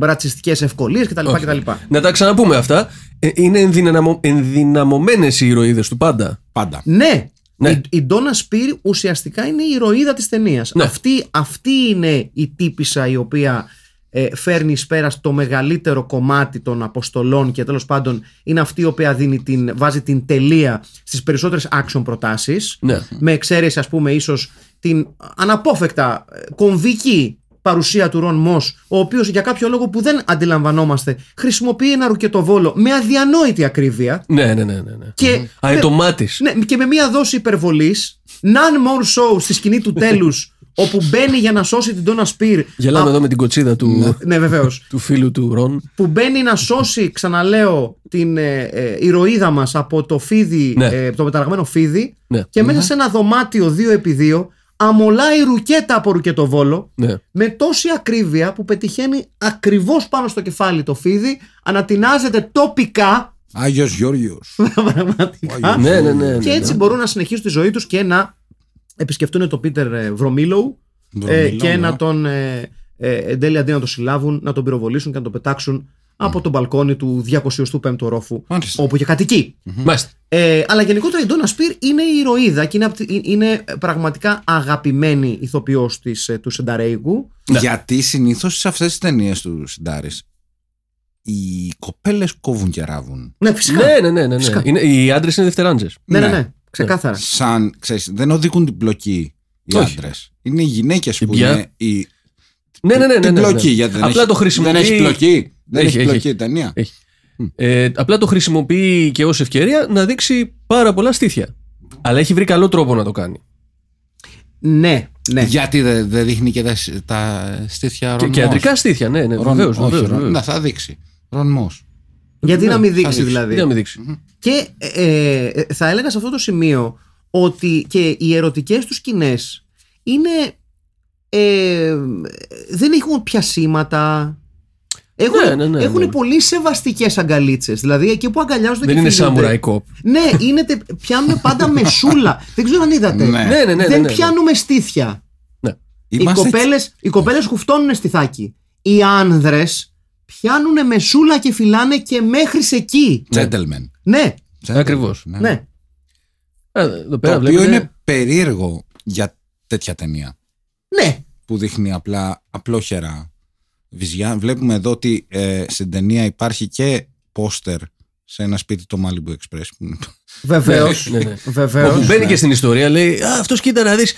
ρατσιστικές ευκολίες κτλ. Όχι. κτλ. Να τα ξαναπούμε αυτά. Ε, Είναι ενδυναμω... ενδυναμωμένες οι ηρωίδες του πάντα. Πάντα. Ναι, Ναι. Η, η Ντόνα Σπίρ ουσιαστικά είναι η ηρωίδα της ταινίας. Ναι. Αυτή, αυτή είναι η τύπησα η οποία ε, φέρνει εις πέρας το μεγαλύτερο κομμάτι των αποστολών και τέλος πάντων είναι αυτή η οποία δίνει την, βάζει την τελεία στις περισσότερες action προτάσεις Ναι. με εξαίρεση ας πούμε ίσως την αναπόφευκτα ε, κομβική παρουσία του Ρον Μος ο οποίος για κάποιο λόγο που δεν αντιλαμβανόμαστε χρησιμοποιεί ένα ρουκετοβόλο με αδιανόητη ακρίβεια Ναι, ναι, ναι. ναι, ναι. και Αετομάτης. ναι, και με μία δόση υπερβολής, none more show στη σκηνή του τέλους, όπου μπαίνει για να σώσει την Τόνα Σπίρ. Γελάμε εδώ με την κοτσίδα του, Ναι, βεβαίως. του φίλου του Ρον. που μπαίνει να σώσει, ξαναλέω, την ε, ε, ηρωίδα μας από το φίδι, Ναι. ε, το μεταλλαγμένο φίδι. Ναι. Και μέσα σε ένα δωμάτιο 2x2 αμολάει ρουκέτα από ρουκετοβόλο Ναι. με τόση ακρίβεια που πετυχαίνει ακριβώς πάνω στο κεφάλι το φίδι, ανατινάζεται τοπικά Άγιος Γιώργιο. πραγματικά Ναι, ναι, ναι. και ναι, έτσι ναι. μπορούν να συνεχίσουν τη ζωή τους και να επισκεφτούν τον Πίτερ ε, Βρωμίλοου ε, Βρωμίλοου, και ναι. να τον ε, ε, εν τέλει αντί να τον συλλάβουν να τον πυροβολήσουν και να τον πετάξουν από τον μπαλκόνι του 205ου ορόφου, Μάλιστα. όπου και κατοικεί. Μάλιστα. Ε, αλλά γενικότερα η Ντόνα Σπίρ είναι η ηρωίδα και είναι, απ' τη- είναι πραγματικά αγαπημένη ηθοποιός της, ε, του Σενταρέικου. Γιατί συνήθως σε αυτές τις ταινίες του Συντάρη οι κοπέλες κόβουν και ράβουν. Ναι, φυσικά. Ναι, ναι, ναι. ναι, ναι. Φυσικά. Είναι, οι άντρες είναι δευτεράντζες. ναι, ναι, Ναι. ναι, ξεκάθαρα. Σαν, ξέρεις, δεν οδηγούν την πλοκή οι Όχι. άντρες. Είναι οι γυναίκες που ποια; είναι. Οι... Ναι, ναι, ναι. ναι, την ναι, ναι. πλοκή. Γιατί δεν Απλά έχει, το χρησιμοποιεί. Δεν έχει πλοκή. Δεν Έχει, έχει, έχει. πλοκή η ταινία. Έχει. Ε, απλά το χρησιμοποιεί και ως ευκαιρία να δείξει πάρα πολλά στήθια. Αλλά έχει βρει καλό τρόπο να το κάνει. Ναι, ναι. Γιατί δεν δεν δείχνει και τα, τα στήθια Και, Ρον και Μος. αντρικά στήθια, ναι, ναι. Ρον- Βεβαίως. όχι, Ρον- Να θα δείξει. Ρον Μος. Γιατί Ναι, να μην θα δείξει δείξει. δηλαδή; Για να μην δείξει. Και ε, ε, θα έλεγα σε αυτό το σημείο ότι και οι ερωτικές τους σκηνές είναι ε, δεν έχουν πιασίματα έχουν, Ναι, ναι, ναι, έχουν ναι. πολύ σεβαστικές αγκαλίτσες δηλαδή εκεί που αγκαλιάζονται Δεν και είναι φιλούνται. samurai cop. ναι, είναι, τε- πιάνουν πάντα μεσούλα δεν ξέρω αν είδατε Ναι. Ναι, ναι, ναι. ναι, δεν ναι, ναι. πιάνουμε στήθια οι Είμαστε κοπέλες, οι κοπέλες χουφτώνουν στιθάκι οι άνδρες πιάνουν μεσούλα και φυλάνε και μέχρι σε εκεί gentlemen. ναι, Gentlemen. Ακριβώς. Ναι. ναι. Α, Εδώ Το πέρα οποίο βλέπετε. είναι περίεργο για τέτοια ταινία. Ναι. που δείχνει απλά απλόχερα βυζιά. Βλέπουμε εδώ ότι ε, στην ταινία υπάρχει και πόστερ σε ένα σπίτι το Malibu Express. που είναι- Βεβαίως. Ναι, ναι. Βεβαίως. Όπου μπαίνει και στην ιστορία, λέει Α, αυτός κοίτα να δεις.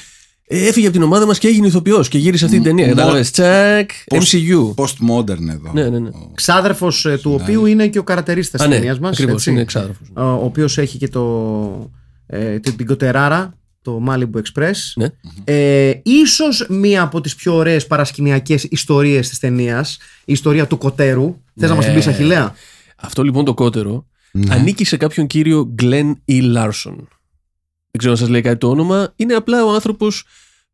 Έφυγε από την ομάδα μας και έγινε ηθοποιός και γύρισε αυτή την ταινία. Μο- Κατάλαβες. Τσακ. Post- MCU. Post-modern εδώ. Ναι, ναι, ναι. Ο- Ξάδερφος ε, του οποίου είναι και ο καρατερίστας Α, της ναι, ταινίας μας. ακριβώς, έτσι. είναι εξάδερφος. Ο, ο οποίος έχει και το, ε, την, την κοτεράρα, το Malibu Express. Ναι. Ε, ίσως μία από τις πιο ωραίες παρασκηνιακές ιστορίες της ταινίας, η ιστορία του κοτέρου. Θες να μας την πεις Αχιλέα; Αυτό λοιπόν το κότερο Ναι. ανήκει σε κάποιον κύριο Glenn E. Larson. Δεν ξέρω αν σας λέει κάτι το όνομα. Είναι απλά ο άνθρωπος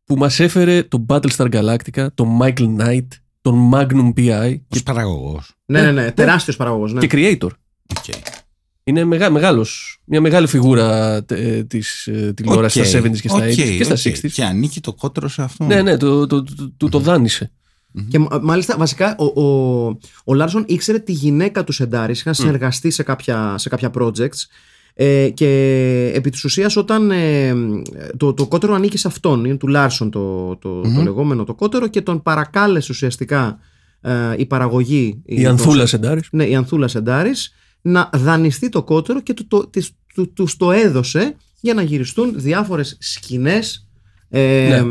που μας έφερε το Battlestar Galactica, τον Michael Knight, τον Magnum PI Ως παραγωγός. Ναι, ναι, ναι, τεράστιος παραγωγός. Ναι. και creator. Οκ. Είναι μεγά, μεγάλος, μια μεγάλη φιγούρα ε, της ε, τηλεόρασης Οκ, στα 70s και στα οκ, 80s και στα οκ. 60s. Και ανήκει το κότερο σε αυτό. Ναι, ναι, το, το, το, το, το δάνεισε. Και μα- μάλιστα, βασικά, ο, ο, ο Λάρσον ήξερε τη γυναίκα του Σεντάρη, είχαν συνεργαστεί σε κάποια, σε κάποια projects. Ε, και επί της ουσίας όταν ε, το, το κότερο ανήκει σε αυτόν είναι του Λάρσον το, το, το λεγόμενο το κότερο και τον παρακάλεσε ουσιαστικά ε, η παραγωγή Η Ανθούλα Σεντάρης. ναι, η Ανθούλα Σεντάρης να δανειστεί το κότερο και του το, της- του, τους το έδωσε για να γυριστούν διάφορες σκηνές ε, Ναι. ε,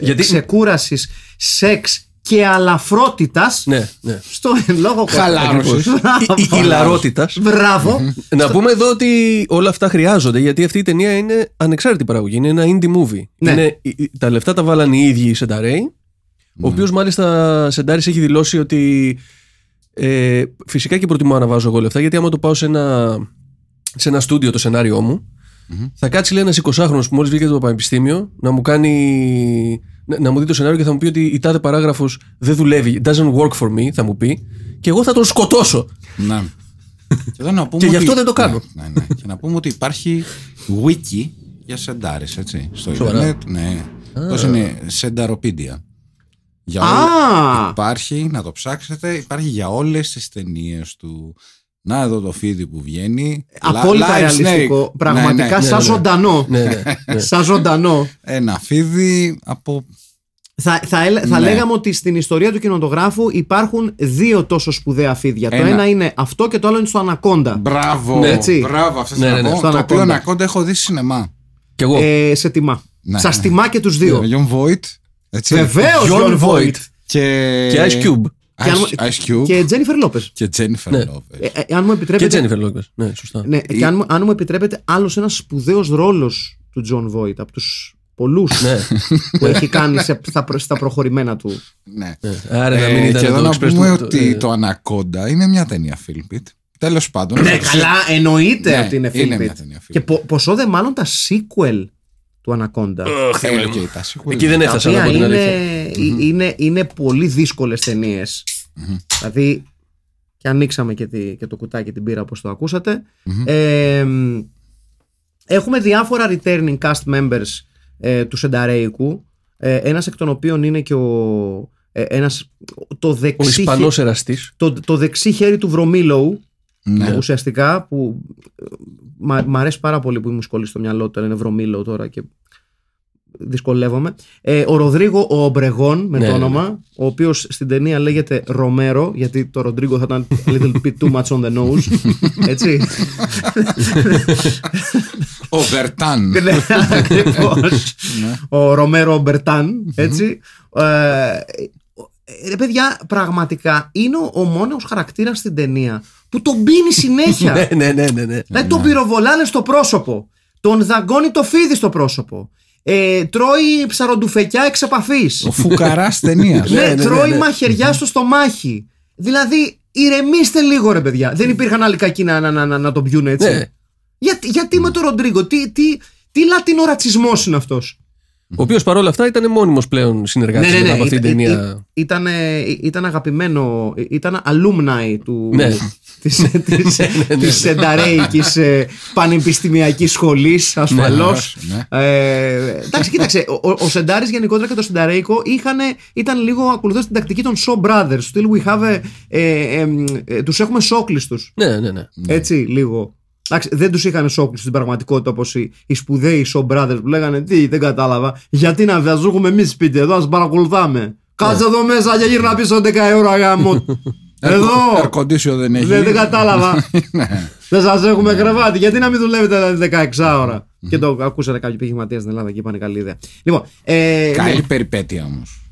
Γιατί- ξεκούρασης, σεξ και αλαφρότητας Ναι, ναι. στο εν λόγω κότερο. Χαλάρωσης. Μπράβο. Η, η λαρότητας. Μπράβο. Να πούμε εδώ ότι όλα αυτά χρειάζονται γιατί αυτή η ταινία είναι ανεξάρτητη παραγωγή. Είναι ένα indie movie. Ναι. Είναι, η- η- τα λεφτά τα βάλαν οι ίδιοι οι Σενταρέοι. Ο οποίος μάλιστα Σεντάρης έχει δηλώσει ότι ε, φυσικά και προτιμώ να βάζω εγώ λεφτά γιατί άμα το πάω σε ένα, σε ένα στούντιο το σενάριό μου θα κάτσει λέει ένας 20χρονο που μόλις βγήκε από το πανεπιστήμιο να μου κάνει. Να, να μου δει το σενάριο και θα μου πει ότι η τάδε παράγραφος δεν δουλεύει. Doesn't work for me, θα μου πει. Και εγώ θα τον σκοτώσω. Ναι. Και, εδώ να πούμε Και γι' ότι- αυτό δεν το κάνω. Ναι, ναι, ναι. Και να πούμε ότι υπάρχει wiki για σεντάρες, έτσι. Στο Σοβαρά. ίντερνετ. Ναι. Πώς είναι σενταροπίδια. Για Α. όλα- Υπάρχει, να το ψάξετε, υπάρχει για όλες τις ταινίες του. Να εδώ το φίδι που βγαίνει. Απόλυτα Live ρεαλιστικό. snake. Πραγματικά Ναι, ναι. σαν ναι. ζωντανό. ναι, ναι, ναι. Σαν ζωντανό. Ένα φίδι από. Θα, θα, έλε- θα Ναι. λέγαμε ότι στην ιστορία του κινηματογράφου υπάρχουν δύο τόσο σπουδαία φίδια. Το Ένα. ένα είναι αυτό και το άλλο είναι στο Ανακόντα. Μπράβο, Ναι. Έτσι. μπράβο, αυτό Ναι, ναι, ναι, ναι. ναι, Στο Το οποίο Anaconda. Ανακόντα έχω δει σινεμά. Κι εγώ. Ε, σε τιμά. Ναι, Σας ναι. τιμά και τους δύο. John Voight. Έτσι. Βεβαίως, John Voight. Και... Και Ice Cube. Και αν μου- Ice, Ice Cube. Και Τζένιφερ Λόπεζ. Και Jennifer Ναι. Lopez. Ε, ε, αν μου Και επιτρέπετε. Jennifer Lopez. Ναι, σωστά. Ναι, και αν, μου- αν μου επιτρέπετε, άλλος ένας σπουδαίος ρόλος του Τζον Βόιτ από τους πολλούς Ναι. που έχει κάνει σε, στα, προ- στα προχωρημένα του. Ναι. Ναι. Άρα να μην Ε, ήταν και εδώ το να Express πούμε του- ότι ε, το Anaconda είναι μια ταινία Filmpit. Τέλος πάντων. Ναι, καλά, εννοείται Ναι, ότι είναι είναι Filmpit. μια ταινία Και Filmpit. πο, ποσό δε μάλλον τα sequel του Ανακόντα. Αχ, Θεέ μου. Ε, οκ, τα sequel Εκεί δεν είναι. τα έφτασα να οποία πω την είναι, αλήθεια. ε, είναι, είναι πολύ δύσκολες ταινίες. Δηλαδή, και ανοίξαμε και, τη- και το κουτάκι την πύρα όπως το ακουσατε Ε, μ, έχουμε διάφορα returning cast members ε, του Σενταρέικου. Ε, ένας εκ των οποίων είναι και ο ε, ένας, το, Ο δεξί, Ισπανός χε- εραστής. το, το δεξί χέρι του Βρωμίλοου Ναι. ουσιαστικά που ε, μ' μ' αρέσει πάρα πολύ που μου σκολεί στο μυαλό του είναι Βρωμίλοου τώρα και δυσκολεύομαι ε, ο Ροδρίγο ο Ομπρεγόν με Ναι, το ναι, όνομα ο οποίος στην ταινία λέγεται Ρομέρο γιατί το Ροντρίγκο θα ήταν a little bit too much on the nose έτσι Ο Βερτάν. ναι, ακριβώς. Ο Ρομέρο Μπερτάν, έτσι. Ε, Ρε παιδιά, πραγματικά είναι ο, ο μόνος χαρακτήρας στην ταινία που τον πίνει συνέχεια. ναι, ναι, ναι, ναι, ναι. Δηλαδή τον πυροβολάνε στο πρόσωπο. Τον δαγκώνει το φίδι στο πρόσωπο. Ε, τρώει ψαροντουφεκιά εξ επαφής. Ο φουκαράς ταινίας. Ναι, Ναι, ναι, ναι, τρώει ναι. μαχαιριά στο στομάχι. Δηλαδή, ηρεμήστε λίγο ρε παιδιά. Δεν υπήρχαν άλλοι κακοί να, να, να, να, να τον πιούν έτσι. Ναι. Γιατί, γιατί με τον Ροντρίγκο, τι, τι, τι λατινο ρατσισμός είναι αυτός; Ο οποίος παρόλα αυτά ήταν μόνιμος πλέον συνεργάτης Ναι, ναι, ναι. από αυτή την Ήταν- ταινία. Ήταν, ήταν αγαπημένο, ήταν alumni του, Ναι. της, της, της Σενταρέικης ε, πανεπιστημιακής σχολής ασφαλώς. Ναι, Ε, εντάξει, κοίταξε, ο, ο Σεντάρης γενικότερα και το Σενταρέικο είχαν, ήταν λίγο ακολουθώντας την τακτική των Shaw Brothers. Still we have, ε, ε, ε, ε, τους έχουμε σόκλειστους. Ναι, ναι, ναι. Έτσι, λίγο. Εντάξει, δεν τους είχαν σόκλειστους στην πραγματικότητα όπως οι, οι σπουδαίοι Shaw Brothers που λέγανε Τι, δεν κατάλαβα. Γιατί να βιαζούμε εμείς σπίτι εδώ, να παρακολουθάμε. Κάτσε εδώ μέσα και γύρνα πίσω 10 ώρα γάμο. Εδώ! Air condition δεν έχει. Δεν, δεν κατάλαβα. Ναι. δεν σας έχουμε κρεβάτι. Γιατί να μην δουλεύετε δηλαδή 16 ώρα. Και το ακούσατε κάποιοι επιχειρηματίε στην Ελλάδα και είπαν καλή ιδέα. Λοιπόν, ε, Καλή ναι, περιπέτεια όμως.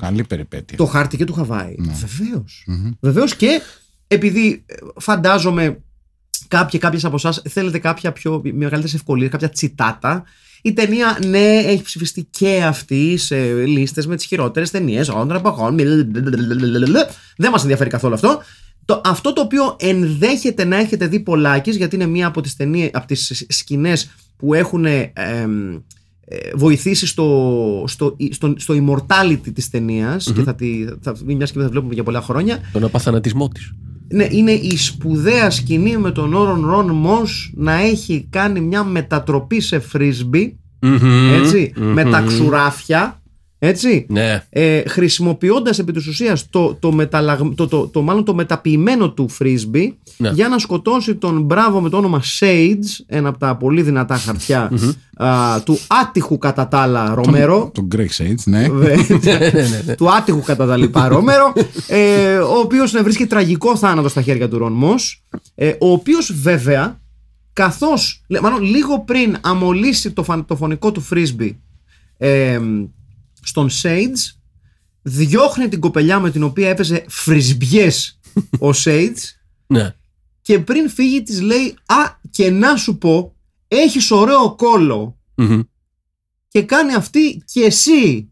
Καλή περιπέτεια. το χάρτη και του Χαβάη. Βεβαίως. Βεβαίως και επειδή ε, φαντάζομαι κάποιοι, κάποιες από εσάς θέλετε κάποια πιο μεγαλύτερες ευκολίες, κάποια τσιτάτα. Η ταινία, ναι, έχει ψηφιστεί και αυτή σε λίστες με τις χειρότερες ταινίες. Όντρα, παγών. Δεν μας ενδιαφέρει καθόλου αυτό. Το, αυτό το οποίο ενδέχεται να έχετε δει πολλάκις γιατί είναι μία από τις, ταινίες, από τις σκηνές που έχουν ε, εμ, ε, βοηθήσει στο, στο, στο, στο immortality της ταινιας και θα, τη, θα βγει μιας σκηνή που θα βλέπουμε για πολλά χρόνια. Τον απαθανατισμό της. ναι, είναι η σπουδαία σκηνή με τον όρον Ρον Μος να έχει κάνει μια μετατροπή σε φρίσμπι έτσι, με τα ξουράφια έτσι, Ναι. ε, χρησιμοποιώντας επί της ουσίας το, το, μεταλλαγ... το, το, το, μάλλον το μεταποιημένο του φρίσμπι Ναι. για να σκοτώσει τον μπράβο με το όνομα Sage ένα από τα πολύ δυνατά χαρτιά α, του άτυχου κατά τα άλλα Ρομέρο Τον Greg Sage, ναι. του άτυχου κατά τα λοιπά Ρόμερο, ε, ο οποίος να βρίσκει τραγικό θάνατο στα χέρια του Ρον Μος, ε, ο οποίος βέβαια, καθώς, λέ- μάλλον λίγο πριν αμολύσει το, φαν- το φωνικό του φρίσμπι ε, στον Sage, διώχνει την κοπελιά με την οποία έπαιζε φρισμπιές ο Sage ναι. και πριν φύγει της λέει «Α, και να σου πω, έχεις ωραίο κόλο» Μμμ. και κάνει αυτή και εσύ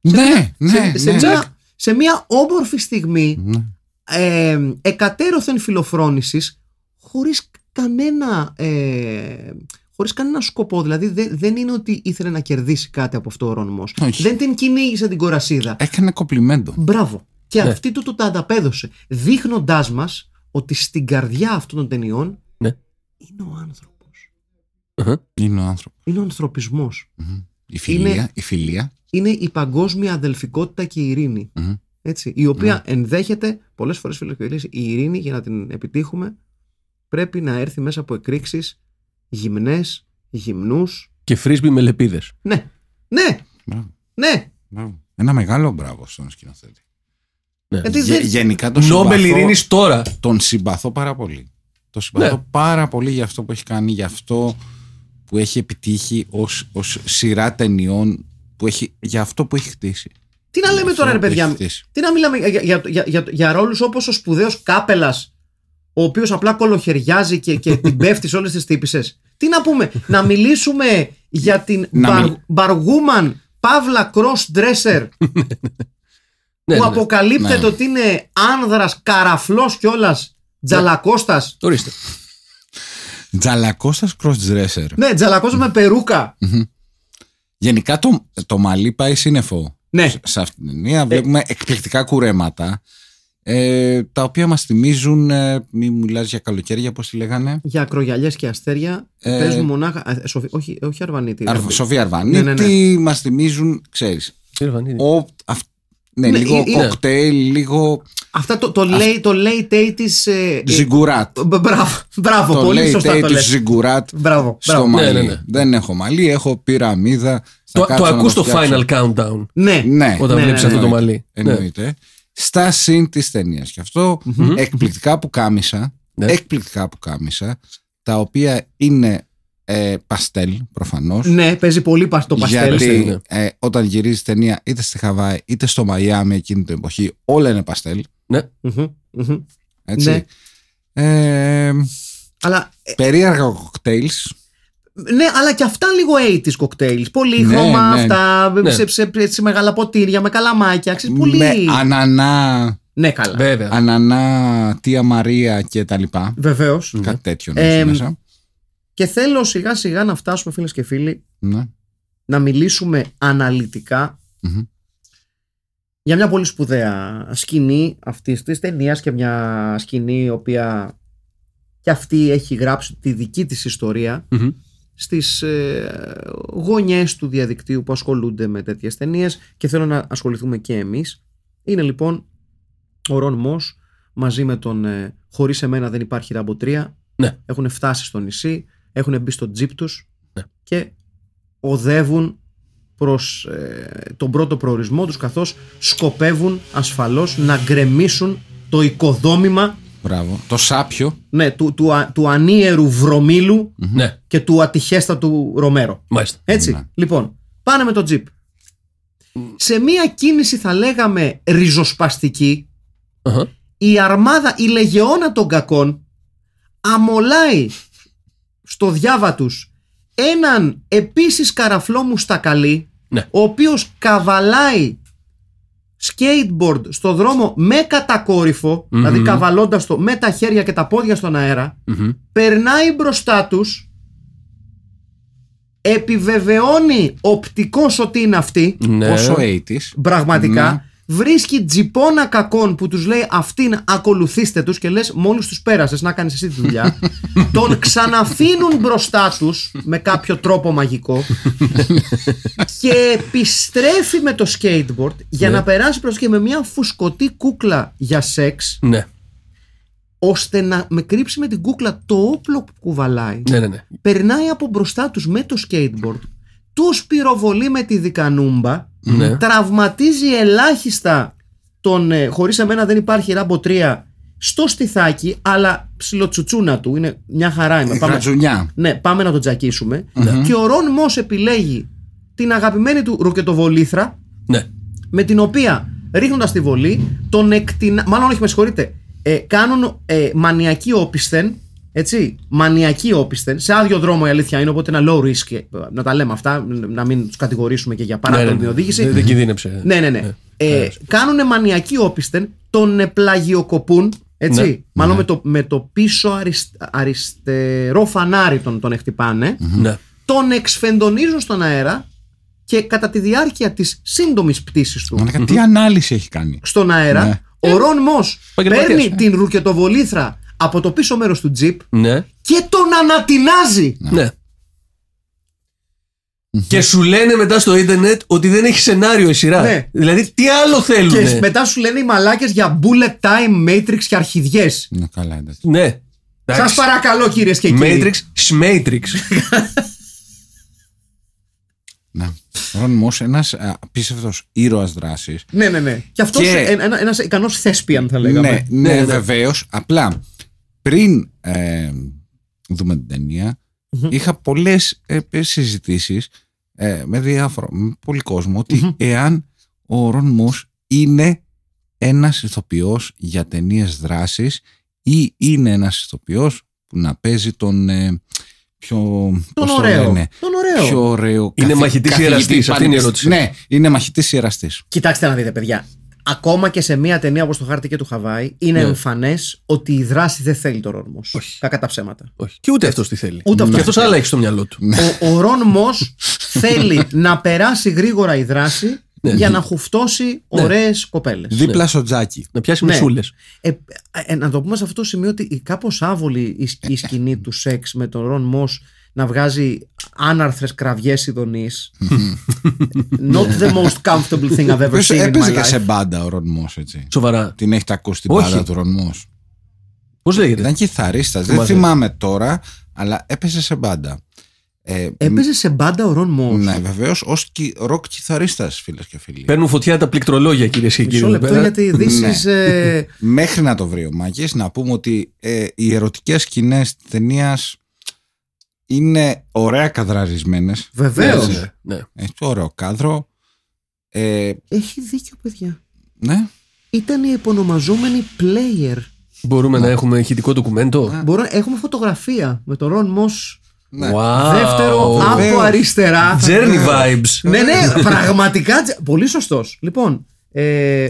Ναι, ναι, σε, σε ναι. μια, σε μια όμορφη στιγμή Ναι. ε, εκατέρωθεν φιλοφρόνησης χωρίς κανένα ε, χωρίς κανένα σκοπό δηλαδή δεν, δεν είναι ότι ήθελε να κερδίσει κάτι από αυτό ο Ρον Μος. Όχι. δεν την κυνήγησε την κορασίδα Έκανε κοπλιμέντο. μπράβο και Ναι. αυτή του το τα ανταπέδωσε δείχνοντάς μας ότι στην καρδιά αυτών των ταινιών Ναι. είναι ο άνθρωπος Αχα. Είναι ο άνθρωπος. είναι ο ανθρωπισμός Η φιλία. Είναι- Η φιλία. είναι η παγκόσμια αδελφικότητα και η ειρήνη. Μμμ. Έτσι, η οποία ενδέχεται πολλές φορές φίλε και φίλοι, η ειρήνη για να την επιτύχουμε πρέπει να έρθει μέσα από εκρήξεις γυμνές, γυμνούς. Και φρίσμπι με λεπίδες. Ναι, ναι, Μπράβο. ναι. Μπράβο. Ένα μεγάλο μπράβο στον σκηνοθέτη. Ναι. Γιατί Γε- δεν- γενικά τον Νόμπελ συμπαθώ, ειρήνης τώρα. τον συμπαθώ πάρα πολύ. Τον συμπαθώ Ναι. πάρα πολύ για αυτό που έχει κάνει, για αυτό που έχει επιτύχει ως, ως σειρά ταινιών, που έχει, για αυτό που έχει χτίσει. Τι να λέμε τώρα ρε Αυτό που παιδιά, έχει χτίσει. τι να μιλάμε για, για, για, για, για ρόλους όπως ο σπουδαίος Κάπελας ο οποίος απλά κολοχεριάζει και, και την πέφτεις σε όλες τις τύπησες. Τι να πούμε, να μιλήσουμε για την Να μπαρ, μιλ- Μπαργούμαν Παύλα Cross Dresser Ναι, που ναι, ναι. αποκαλύπτεται Ναι. ότι είναι άνδρας, καραφλός κιόλας, τζαλακώστας. Ορίστε. Τζαλακώστας crossdresser. Ναι, τζαλακώστας με περούκα. Γενικά το, το μαλλί πάει σύννεφο. Ναι. Σε- Σε αυτήν την ταινία βλέπουμε εκπληκτικά κουρέματα ε, τα οποία μας θυμίζουν, ε, μη μιλάς για καλοκαίρια, πώς τη λέγανε, Για ακρογιαλιές και αστέρια Ε, παίζουν μονάχα. ε, Σοφι- όχι, όχι Αρβανίτη. Αρ, Σοφία Αρβανίτη, Ναι, ναι, ναι. μας θυμίζουν, ξέρεις, Κύριε Βανίδη. ο, αυ- Ναι, Ναι, λίγο είναι- κοκτέιλ, λίγο Αυτά το, το, late, το late 80s. ε, ε, ζιγκουράτ. μπ- Μπράβο, μπράβο Το πολύ late σωστά το 80s λες. ζιγκουράτ Μπράβο, στο μπράβο. μαλλί. Ναι, ναι, ναι. Δεν έχω μαλλί, έχω πυραμίδα. Θα Το, κάτσω το να ακούς το φτιάξω. final countdown Ναι, Ναι, όταν ναι, βλέπεις ναι, αυτό το εννοείται. μαλλί. Ναι. Εννοείται. Στα συν της ταινίας. Και αυτό εκπληκτικά που κάμισα. Ναι. Εκπληκτικά που κάμισα. Τα οποία είναι ε, παστέλ προφανώς. ναι, παίζει πολύ πα- το παστέλ. παστέλ, Γιατί ε, όταν γυρίζει ταινία είτε στη Χαβάη είτε στο Μαϊάμι εκείνη την εποχή, όλα είναι παστέλ. Ναι. Μμμ, μμμ. Έτσι. Ναι. Ε, Αλλά, ε, περίεργα κοκτέιλς ναι, αλλά και αυτά λίγο 80s κοκτέιλς. Πολύχρωμα Ναι, ναι. αυτά, Ναι. σε, σε, σε μεγάλα ποτήρια, με καλαμάκια. Ξέρεις, πολύ... με ανανά, Ναι, καλά. Βέβαια. ανανά Τία Μαρία και τα λοιπά. Βεβαίως. Κάτι τέτοιο Ε, ε, μέσα. Και θέλω σιγά σιγά να φτάσουμε, φίλες και φίλοι, Ναι. να μιλήσουμε αναλυτικά Μμμ. για μια πολύ σπουδαία σκηνή αυτής της ταινίας και μια σκηνή η οποία και αυτή έχει γράψει τη δική της ιστορία Μμμ. Στις ε, γωνιές του διαδικτύου που ασχολούνται με τέτοιες ταινίες και θέλω να ασχοληθούμε και εμείς. Είναι λοιπόν ο Ρον Μος μαζί με τον ε, «Χωρίς εμένα δεν υπάρχει Ράμπο 3» Ναι. έχουν φτάσει στο νησί, έχουν μπει στο τζιπ τους Ναι. και οδεύουν προς ε, τον πρώτο προορισμό τους καθώς σκοπεύουν ασφαλώς να γκρεμίσουν το οικοδόμημα Μπράβο. Το σάπιο. ναι, του, του, α- του ανίερου βρωμίλου Ναι, και του ατυχέστατου Ρομέρο. μάλιστα. Έτσι. Ναι. Λοιπόν, πάνε με το τζιπ. Σε μία κίνηση θα λέγαμε ριζοσπαστική, Αχα. η αρμάδα, η λεγεώνα των κακών αμολάει στο διάβα τους έναν επίσης καραφλό μουστακαλί Ναι. ο οποίος καβαλάει skateboard στο δρόμο με κατακόρυφο δηλαδή καβαλώντας το με τα χέρια και τα πόδια στον αέρα Μμμ. περνάει μπροστά τους επιβεβαιώνει οπτικώς ότι είναι αυτή Ναι. Πόσο 80s. πραγματικά Ναι. Βρίσκει τζιπώνα κακών που τους λέει αυτήν ακολουθήστε τους και λες μόλις τους πέρασες να κάνεις εσύ τη δουλειά τον ξαναφύνουν μπροστά τους με κάποιο τρόπο μαγικό και επιστρέφει με το skateboard για Ναι. να περάσει προς και με μια φουσκωτή κούκλα για σεξ Ναι, ώστε να με κρύψει με την κούκλα το όπλο που κουβαλάει ναι, ναι. ναι. περνάει από μπροστά τους με το skateboard τους πυροβολεί με τη δικανούμπα Ναι. τραυματίζει ελάχιστα τον ε, χωρίς εμένα δεν υπάρχει ράμπο 3 στο στιθάκι αλλά ψιλοτσουτσούνα του είναι μια χαρά είμαι. Πάμε, Γρατζουνιά. ναι, πάμε να τον τζακίσουμε και ο Ρον Μος επιλέγει την αγαπημένη του ροκετοβολήθρα ναι. με την οποία ρίχνοντας τη βολή τον εκτινα... μάλλον όχι με συγχωρείτε ε, κάνουν ε, μανιακή όπισθεν έτσι, μανιακή όπισθεν σε άδειο δρόμο η αλήθεια είναι οπότε ένα low risk ε, να τα λέμε αυτά να μην τους κατηγορήσουμε και για ναι, ναι, παράτομη ναι. οδήγηση Δεν, δεν κινδύνεψε. ναι, ναι, ναι. Ε, κάνουν μανιακή όπισθεν, τον ε, πλαγιοκοπούν, έτσι. Ναι. Μάλλον με, το, με το πίσω αρισ- αριστερό φανάρι τον, τον χτυπάνε, Ναι. τον εξφεντονίζουν στον αέρα και κατά τη διάρκεια της σύντομης πτήσης του Μαλάκα, τι ανάλυση έχει κάνει; στον αέρα, Ναι. ο Ρον Μος Επαγγελματίας, παίρνει ε. την ρουκετοβολήθρα από το πίσω μέρος του τζιπ Ναι. και τον ανατινάζει. Ναι. Και σου λένε μετά στο ίντερνετ ότι δεν έχει σενάριο η σειρά. Ναι. Δηλαδή, τι άλλο θέλουν. Και μετά σου λένε οι μαλάκες για bullet time, matrix και αρχιδιές. Ναι, καλά, εντάξει. Ναι. Σας παρακαλώ κυρίες και κύριοι. Matrix, Smatrix. Ναι. Ρον Μος, ένας απίστευτος ήρωας δράσης. Ναι, ναι, ναι. Και αυτός Και- ένα, ένας ικανός θέσπιαν θα λέγαμε. Ναι, ναι, Ναι, ναι. βεβαίως. Απλά πριν ε, δούμε την ταινια είχα πολλές ε, συζητήσεις με διάφορα, με πολύ κόσμο, ότι εάν ο Ρον Μος είναι ένας ηθοποιός για ταινίες δράσης ή είναι ένας ηθοποιός που να παίζει τον ε, πιο. Τον πώς το ωραίο. λένε, Τον ωραίο. Πιο ωραίο. Είναι μαχητής καθηγητής ιεραστής, αυτή είναι η ερώτηση. Ναι, είναι μαχητής ιεραστής. Κοιτάξτε να δείτε, παιδιά. Ακόμα και σε μια ταινία όπως το χάρτη και του Χαβάη, είναι Ναι. εμφανές ότι η δράση δεν θέλει τον Ρον Μος. Όχι. Κακά τα ψέματα. Όχι. Και ούτε αυτός τι θέλει. Ούτε αυτός Και τι αυτός θέλει. άλλα έχει στο μυαλό του. Ο, ο Ρον Μος θέλει να περάσει γρήγορα η δράση Ναι. για να χουφτώσει ωραίες κοπέλες. Δίπλα στο τζάκι. Να πιάσει Ναι. μισούλε. Ε, ε, να το πούμε σε αυτό το σημείο ότι κάπως άβολη η, σκ- η σκηνή του σεξ με τον Ρον Μος να βγάζει άναρθρες κραυγές ειδονής. Not the most comfortable thing I've ever Ποιος seen in έπαιζε my και σε life. μπάντα ο Ρον Μος, έτσι. Σοβαρά. Την έχετε ακούσει την Όχι. μπάντα του Ρον Μος. Πώς λέγεται; Ήταν κιθαρίστας. Δεν Θυμάσαι. θυμάμαι τώρα, αλλά έπαιζε σε μπάντα. Ε, Έπαιζε σε μπάντα ο Ρον Μος. Ναι, βεβαίως, ως ροκ κιθαρίστας, φίλες και φίλοι. Παίρνουν φωτιά τα πληκτρολόγια κυρίε και κύριοι. Μισό εδώ λεπτό πέρα. γιατί this is... ε, Μέχρι να το βρει ο Μάκης, να πούμε ότι ε, οι ερωτικές σκηνές της ταινίας είναι ωραία καδραρισμένες. Βεβαίως. Ναι, ναι. Έχει ωραίο κάδρο. Ε, Έχει δίκιο παιδιά. ναι. Ήταν η επωνομαζόμενη player. Μπορούμε να έχουμε ηχητικό ντοκουμέντο. Μπορώ, έχουμε φωτογραφία με τον Ρον Μος ναι. Wow. δεύτερο από βεβαίως. Oh, αριστερά. Journey vibes. ναι, ναι, πραγματικά. τζε- Πολύ σωστός. Λοιπόν, ε,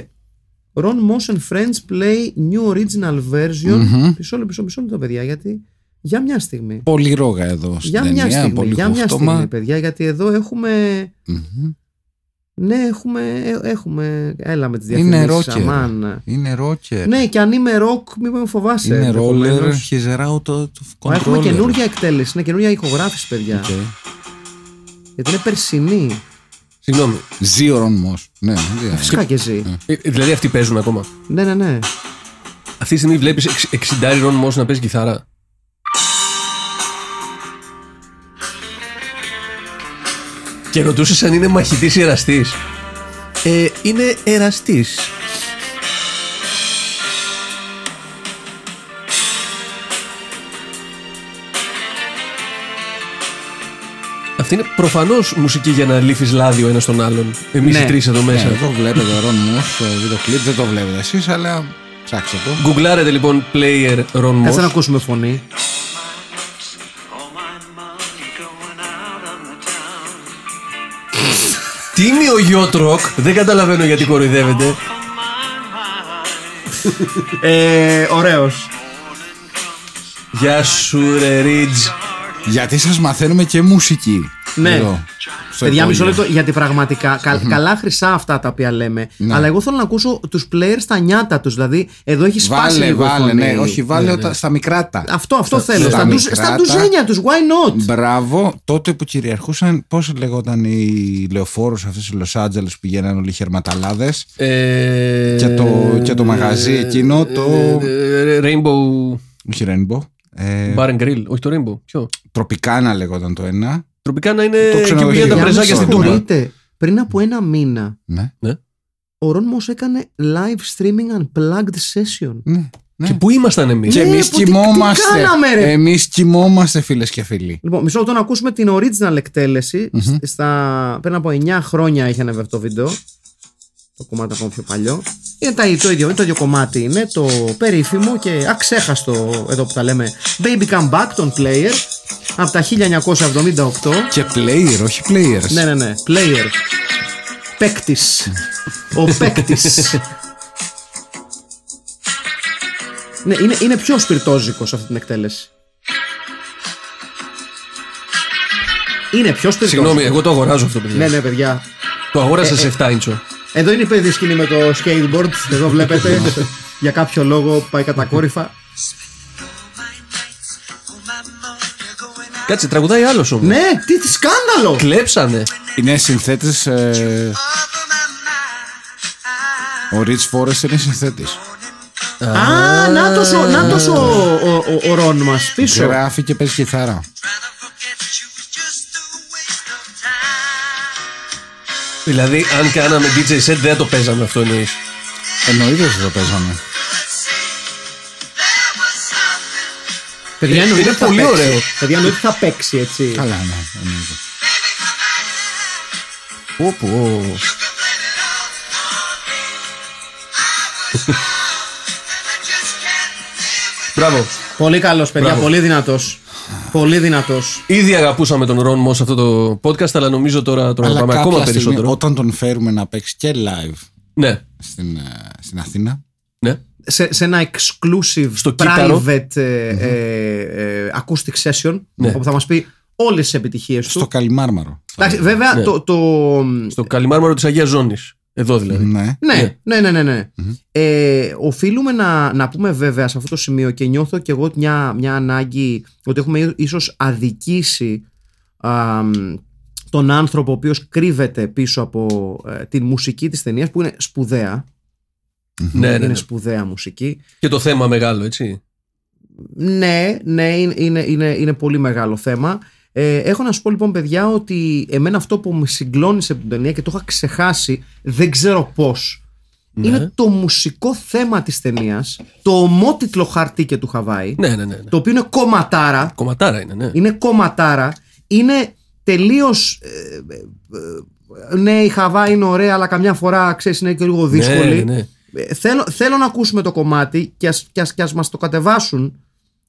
Ron Moss and Friends play new original version. Μισό λεπτό, μισό, μισό λεπτό, παιδιά, γιατί. Για μια στιγμή. Πολύ ρόγα εδώ στην Για μια ταινία, στιγμή, πολύ για μια χούφτωμα. στιγμή, παιδιά, γιατί εδώ έχουμε. Μμμ. Ναι, έχουμε. ε, έχουμε έλα με τις Είναι διαφημίσεις, ρόκερ. αμάν. Είναι ρόκερ. Ναι, και αν είμαι ροκ, μην με φοβάσαι. Είναι ρόλερ, ενδεχομένως. he's out of Μα Έχουμε controller. καινούργια εκτέλεση, είναι καινούργια ηχογράφηση, παιδιά. Οκ. Γιατί είναι περσινή. Συγγνώμη. Ζει ο Ρον Μος. Ναι, ναι. Φυσικά και ζει. Ε, Δηλαδή αυτοί παίζουν ακόμα; Ναι, ναι, ναι. Αυτή τη στιγμή βλέπεις 60 Ρον Μος να παίζει κιθάρα; Και ρωτούσες αν είναι μαχητής ή εραστής. Ε, είναι εραστής. Αυτή είναι προφανώς μουσική για να λύφεις λάδι ο ένας τον άλλον. Εμείς Ναι. οι τρεις εδώ μέσα. Ναι, εδώ βλέπετε ο Ρον Μος στο βίντεο κλιπ. Δεν το βλέπετε εσείς, αλλά ψάξτε το. Γκουγκλάρετε λοιπόν player Ron Κάτσε να Moss. ακούσουμε φωνή. Τίμιο γιότροκ. Δεν καταλαβαίνω γιατί κοροϊδεύετε. Ε, ωραίος. Γεια σου, ρε Ρίτζ. Γιατί σας μαθαίνουμε και μουσική. Ναι. Εδώ, στο Παιδιά, μισό υπόγειο. λεπτό, γιατί πραγματικά κα- καλά χρυσά αυτά τα οποία λέμε. Ναι. Αλλά εγώ θέλω να ακούσω τους players στα νιάτα τους. Δηλαδή, εδώ έχεις σπάσει Βάλε, λίγο η βάλε, φωνή. ναι, όχι, βάλε όταν- στα μικρά τα. Αυτό, αυτό Στα- θέλω. στα Στα, ντουζ- μικρά στα τα. ντουζένια τους, why not? Μπράβο, τότε που κυριαρχούσαν, πώς λεγόταν οι λεωφόρου αυτέ οι Λο Άντζελε που πηγαίναν όλοι οι χερματαλάδες; Ε, Και το- και το μαγαζί εκείνο, το- ε, Rainbow Όχι Rainbow. Ε, Bar and Grill. Όχι το Rainbow. Ποιο; Τροπικάνα λεγόταν το ένα. Τροπικά να είναι Το εκεί που ξενοδοχείο. πηγαίνουν τα Για πρεζάκια με στην Τούμπα. συγχωρείτε, Πριν από ένα μήνα, Ναι. ο Ρον Μος έκανε live streaming unplugged session. ναι. ναι. Και πού ήμασταν εμείς; Και Ναι, εμείς που τι- τι κοιμόμαστε. κάναμε, ρε; Εμείς κοιμόμαστε, φίλες και φίλοι. Λοιπόν, μισό λεπτό να ακούσουμε την original εκτέλεση. Στα, πριν από 9 χρόνια είχε ανεβεί αυτό το βίντεο. Το κομμάτι ακόμα πιο παλιό. Είναι τα, το, ίδιο, είναι το ίδιο κομμάτι. Είναι το περίφημο και αξέχαστο εδώ που τα λέμε Baby Come Back των Player από τα 1978. Και player, όχι players. Ναι, ναι, ναι. Player. Παίκτης. Ο παίκτης. ναι, είναι, είναι πιο σπιρτόζικος σε αυτή την εκτέλεση. Είναι πιο σπιρτόζικος. Συγγνώμη, εγώ το αγοράζω αυτό, παιδιά. Ναι, ναι, παιδιά. Το αγόρασα Ε, σε 7 ίντσο. Εδώ είναι η παιδική σκηνή με το skateboard. Εδώ βλέπετε. για κάποιο λόγο πάει κατακόρυφα. Κάτσε, τραγουδάει άλλος όμως. Ναι, τι, τι σκάνδαλο! Κλέψανε. Είναι συνθέτης. Ε, ο Rich Forrest είναι συνθέτης. Α, νάτος ο, νάτος ο, ο, ο, ο Ρον μας πίσω. Γράφει και παίζει κιθάρα. Δηλαδή, αν κάναμε DJ set, δεν θα το παίζαμε αυτό εννοείς. Εννοείται ότι το παίζαμε. Παιδιά, εννοείται είναι ότι θα πολύ παίξει. ωραίο. Παιδιά, εννοείται ότι θα παίξει έτσι. Καλά, ναι. εννοείται. Πω, πω. Μπράβο. Πολύ καλός παιδιά, Μπράβο. πολύ δυνατός. Πολύ δυνατός. Ήδη αγαπούσαμε τον Ρον Μος αυτό το podcast, αλλά νομίζω τώρα τον Αλλά αγαπάμε κάποια ακόμα στιγμή, περισσότερο. όταν τον φέρουμε να παίξει και live Ναι, στην, ε, στην Αθήνα. ναι. Σε, σε ένα exclusive Στο κύτταρο. private ε, ε, ε, acoustic session Ναι. όπου θα μας πει όλες τις επιτυχίες του. Στο Καλιμάρμαρο. Εντάξει, βέβαια Ναι. το, το, Στο Καλιμάρμαρο της Αγίας Ζώνης. Εδώ δηλαδή. Ναι. Ναι, ναι, ναι, ναι. ναι. Ε, οφείλουμε να, να πούμε βέβαια σε αυτό το σημείο και νιώθω και εγώ μια, μια ανάγκη ότι έχουμε ίσως αδικήσει α, μ, τον άνθρωπο ο οποίος κρύβεται πίσω από ε, την μουσική της ταινίας που είναι σπουδαία. Ναι, ναι, είναι ναι. σπουδαία μουσική. Και το θέμα μεγάλο, έτσι. Ναι, ναι, είναι, είναι, είναι, είναι πολύ μεγάλο θέμα. Ε, έχω να σου πω λοιπόν, παιδιά, ότι εμένα αυτό που με συγκλώνησε από την ταινία και το είχα ξεχάσει, δεν ξέρω πώς. Ναι. Είναι το μουσικό θέμα της ταινίας, το ομότιτλο χαρτί και του Χαβάη, Ναι, ναι, ναι. ναι. το οποίο είναι κομματάρα. Κομματάρα είναι, ναι. Είναι κομματάρα. Είναι τελείως. ναι, η Χαβάη είναι ωραία, αλλά καμιά φορά ξέρεις είναι και λίγο δύσκολη. Ναι, ναι, ναι. Ε, θέλω, θέλω να ακούσουμε το κομμάτι και ας, και ας, και ας μας το κατεβάσουν.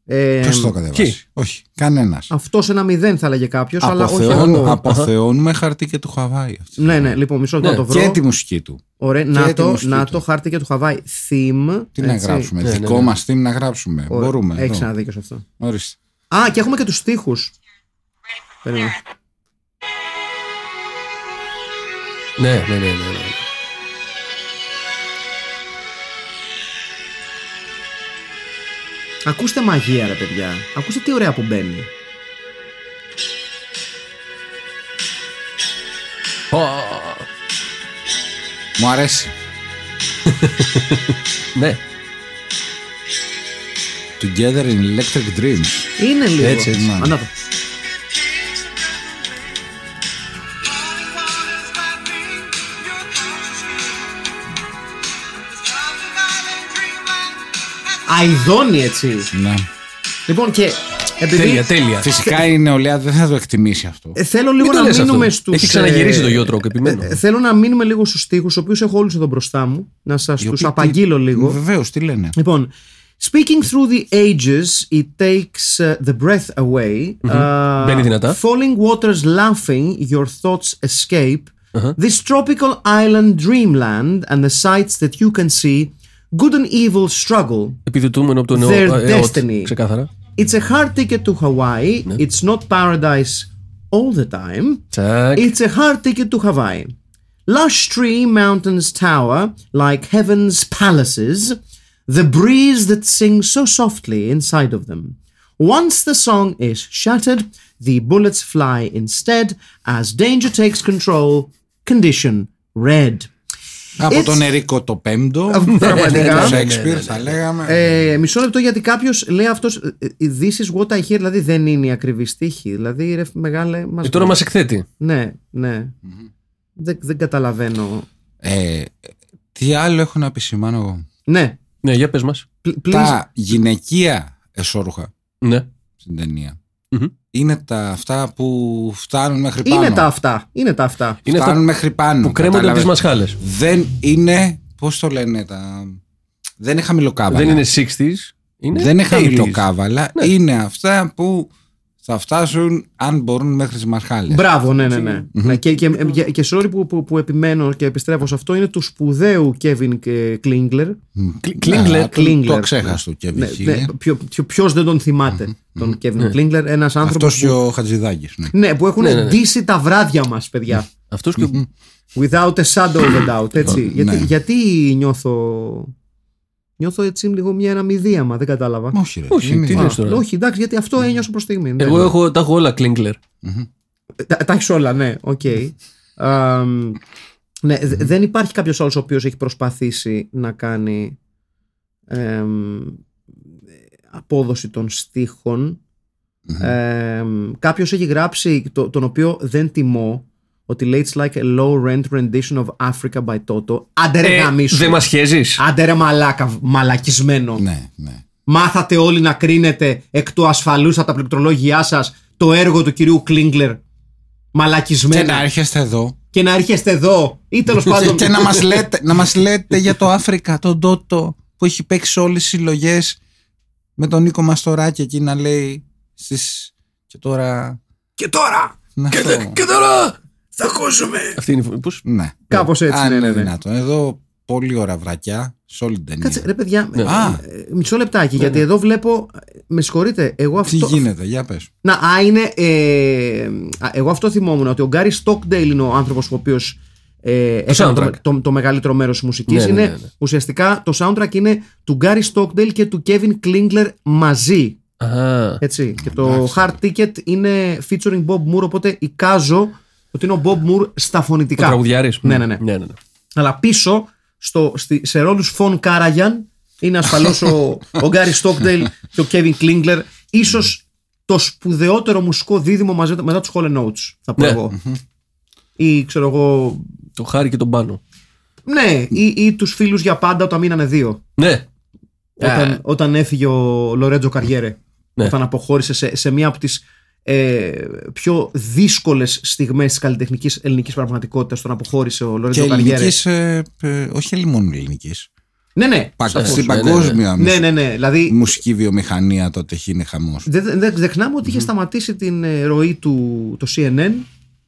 Ε, Ποιος το κατεβάσει. Όχι, κανένας. αυτός σε ένα μηδέν θα έλεγε κάποιος, αλλά όχι Αποθεώνω. εγώ. Αποθεώνουμε χαρτί και του Χαβάη. αυτή. Ναι, ναι, λοιπόν, μισό λεπτό Ναι, να το βρω. Και τη μουσική του. Ωραία, και να τη το, μουσική να του. το χάρτη και του Χαβάη. Theme. Τι να έτσι. γράψουμε. Ναι, ναι, Δικό ναι. μας τι να γράψουμε. Ωραία, Μπορούμε. Έχεις εδώ. ένα δίκιο σε αυτό. Ορίστε. Α, και έχουμε και τους στίχους. Περίμενε. Ναι, ναι, ναι, ναι, Ακούστε μαγεία, ρε παιδιά. Ακούστε τι ωραία που μπαίνει. Ω, Μου αρέσει. Ναι, Together in Electric Dreams. Είναι λίγο. Έτσι, έτσι. Α, να το. Αιδώνει έτσι. Ναι. Λοιπόν και επειδή τέλεια, τέλεια. Φυσικά η νεολαία δεν θα το εκτιμήσει αυτό. ε, θέλω λίγο Μην το να λες μείνουμε αυτό. στους... Έχει ξαναγυρίσει ε, το Γιώτροκ, επιμένω. ε, θέλω να μείνουμε λίγο στους στίχους, ο οποίους έχω όλους εδώ μπροστά μου. Να σας τους απαγγείλω λίγο. Βεβαίως, τι λένε. Λοιπόν, speaking through the ages, it takes uh, the breath away. Uh, Μπαίνει δυνατά. falling waters laughing, your thoughts escape. This tropical island dreamland and the sights that you can see, good and evil struggle. Επιδοτούμενο από το Their νέο ε, ΕΟΤ, destiny. Ξεκάθαρα. It's a hard ticket to Hawaii. It's not paradise all the time. Τσακ. It's a hard ticket to Hawaii. Lush tree mountains tower like heaven's palaces, the breeze that sings so softly inside of them. Once the song is shattered, the bullets fly instead as danger takes control. Condition red. Από It's- τον Ερίκο το Πέμπτο. Πραγματικά. Το Σέξπιρ θα λέγαμε. Ε, μισό λεπτό γιατί κάποιος λέει αυτός. This is what I hear, δηλαδή δεν είναι η ακριβή στίχη. Δηλαδή, ρε μεγάλε. Μας Και τώρα μας εκθέτει. Ναι, ναι. Δεν, δεν καταλαβαίνω. Ε, τι άλλο έχω να επισημάνω εγώ; Ναι, Ναι, για πες μας. pl- please. Τα γυναικεία εσόρουχα Ναι. στην ταινία Μμμ. Είναι τα αυτά που φτάνουν μέχρι πάνω. Είναι τα αυτά. Είναι τα αυτά. Είναι φτάνουν αυτά μέχρι πάνω. που κρέμονται από τις κατάλαβες; μασχάλες. Δεν είναι. Πώς το λένε τα. Δεν είναι χαμηλοκάβαλα. Δεν είναι 60s. Είναι Δεν είναι 80s. χαμηλοκάβαλα. Ναι. Είναι αυτά που θα φτάσουν αν μπορούν μέχρι τις μασχάλε. Μπράβο, ναι, ναι, ναι. ναι και, και, και, και sorry που, που, που επιμένω και επιστρέφω σε αυτό είναι του σπουδαίου Kevin Klingler. Klingler. Το, Klingler. το ξέχαστο και Ναι, ναι, ποιο, ποιο, ποιος δεν τον θυμάται τον Kevin Klingler, ένας Αυτός άνθρωπος και που, ο Χατζηδάκης. Ναι. ναι, που έχουν Ναι, ναι, ναι. ντύσει τα βράδια μας, παιδιά. Αυτός και. Without a shadow of a doubt, έτσι. Ναι. γιατί, γιατί νιώθω. Νιώθω έτσι λίγο μια αναμηδίαμα, δεν κατάλαβα. Όχι, ρε. Όχι, μην τι είναι. λες τώρα. Όχι, εντάξει, γιατί αυτό ένιωσα προς στιγμή. ναι. Εγώ έχω, τα έχω όλα Klingler. Τα, τα έχεις όλα, ναι, οκ. Αμ, ναι, δε- δεν υπάρχει κάποιος άλλος ο οποίος έχει προσπαθήσει να κάνει εμ, απόδοση των στίχων. Εμ, κάποιος έχει γράψει το, τον οποίο δεν τιμώ ότι λέει it's like a low rent rendition of Africa by Toto. Άντε ρε Ε, γαμίσου. δεν μας χέζεις. Άντε ρε μαλάκα, μαλακισμένο. Ναι, ναι. Μάθατε όλοι να κρίνετε εκ του ασφαλούς από τα πληκτρολόγια σας το έργο του κυρίου Κλίνγκλερ. Και Μαλακισμένο. να έρχεστε εδώ Και να έρχεστε εδώ. Ή τέλος και, πάντων. και να, μας λέτε, να μας λέτε για το Αφρικα, τον Τότο που έχει παίξει σε όλες τις συλλογές με τον Νίκο Μαστοράκη εκεί να λέει στις... και τώρα... Και τώρα Να αυτό. τώρα! Θα ακούσουμε. Αυτή είναι η φωνή. Πώς; Ναι. Κάπως έτσι, Αν ναι, ναι, είναι ναι. δυνατόν. Εδώ πολύ ωραία βρακιά σε όλη την ταινία. Κάτσε, ρε παιδιά, Ναι. ε, Α. ε, μισό λεπτάκι, γιατί εδώ βλέπω. Με συγχωρείτε, εγώ Τι αυτό. γίνεται, για πες. Να, α, είναι. Ε, α, εγώ αυτό θυμόμουν ότι ο Γκάρι Στόκντέιλ είναι ο άνθρωπος ο οποίος. Ε, έκανε soundtrack. το, το, το μεγαλύτερο μέρος της μουσικής. Ναι, ναι, είναι ναι, ναι. ουσιαστικά το soundtrack είναι του Γκάρι Στόκντέιλ και του Kevin Klingler μαζί. Α, Έτσι. Και το Εντάξει. Hard Ticket είναι featuring Bob Moore, οπότε εικάζω ότι είναι ο Bob Moore στα ο φωνητικά. τραγουδιάρης. Ναι, ναι, ναι. ναι, ναι, ναι. Αλλά πίσω, στο, στη, σε ρόλους Φων Κάραγιαν, είναι ασφαλώς ο, ο Γκάρι Στόκντελ και ο Κέβιν Κλίγκλερ. Ίσως το σπουδαιότερο μουσικό δίδυμο μαζί, μετά τους Hall Notes, θα πω Ναι. εγώ. Ή ξέρω εγώ... Το χάρη και τον πάνω. Ναι, ή, ή τους φίλους για πάντα όταν μείνανε δύο. Ναι. Όταν, Ε, όταν έφυγε ο Λορέτζο Καριέρε. Ναι. Όταν αποχώρησε σε, σε μία από τις ε, πιο δύσκολες στιγμές της καλλιτεχνικής ελληνικής πραγματικότητας όταν αποχώρησε ο Και Λορέτζο Καριέρε. ελληνική, ε, ε, όχι μόνο ελληνικής. Ναι, ναι. Στην ναι, ναι, ναι. παγκόσμια Ναι, ναι, ναι. Δηλαδή μουσική βιομηχανία τότε έχει είναι χαμός. δεν δεν ξεχνάμε ότι είχε σταματήσει την ε, ροή του το CNN.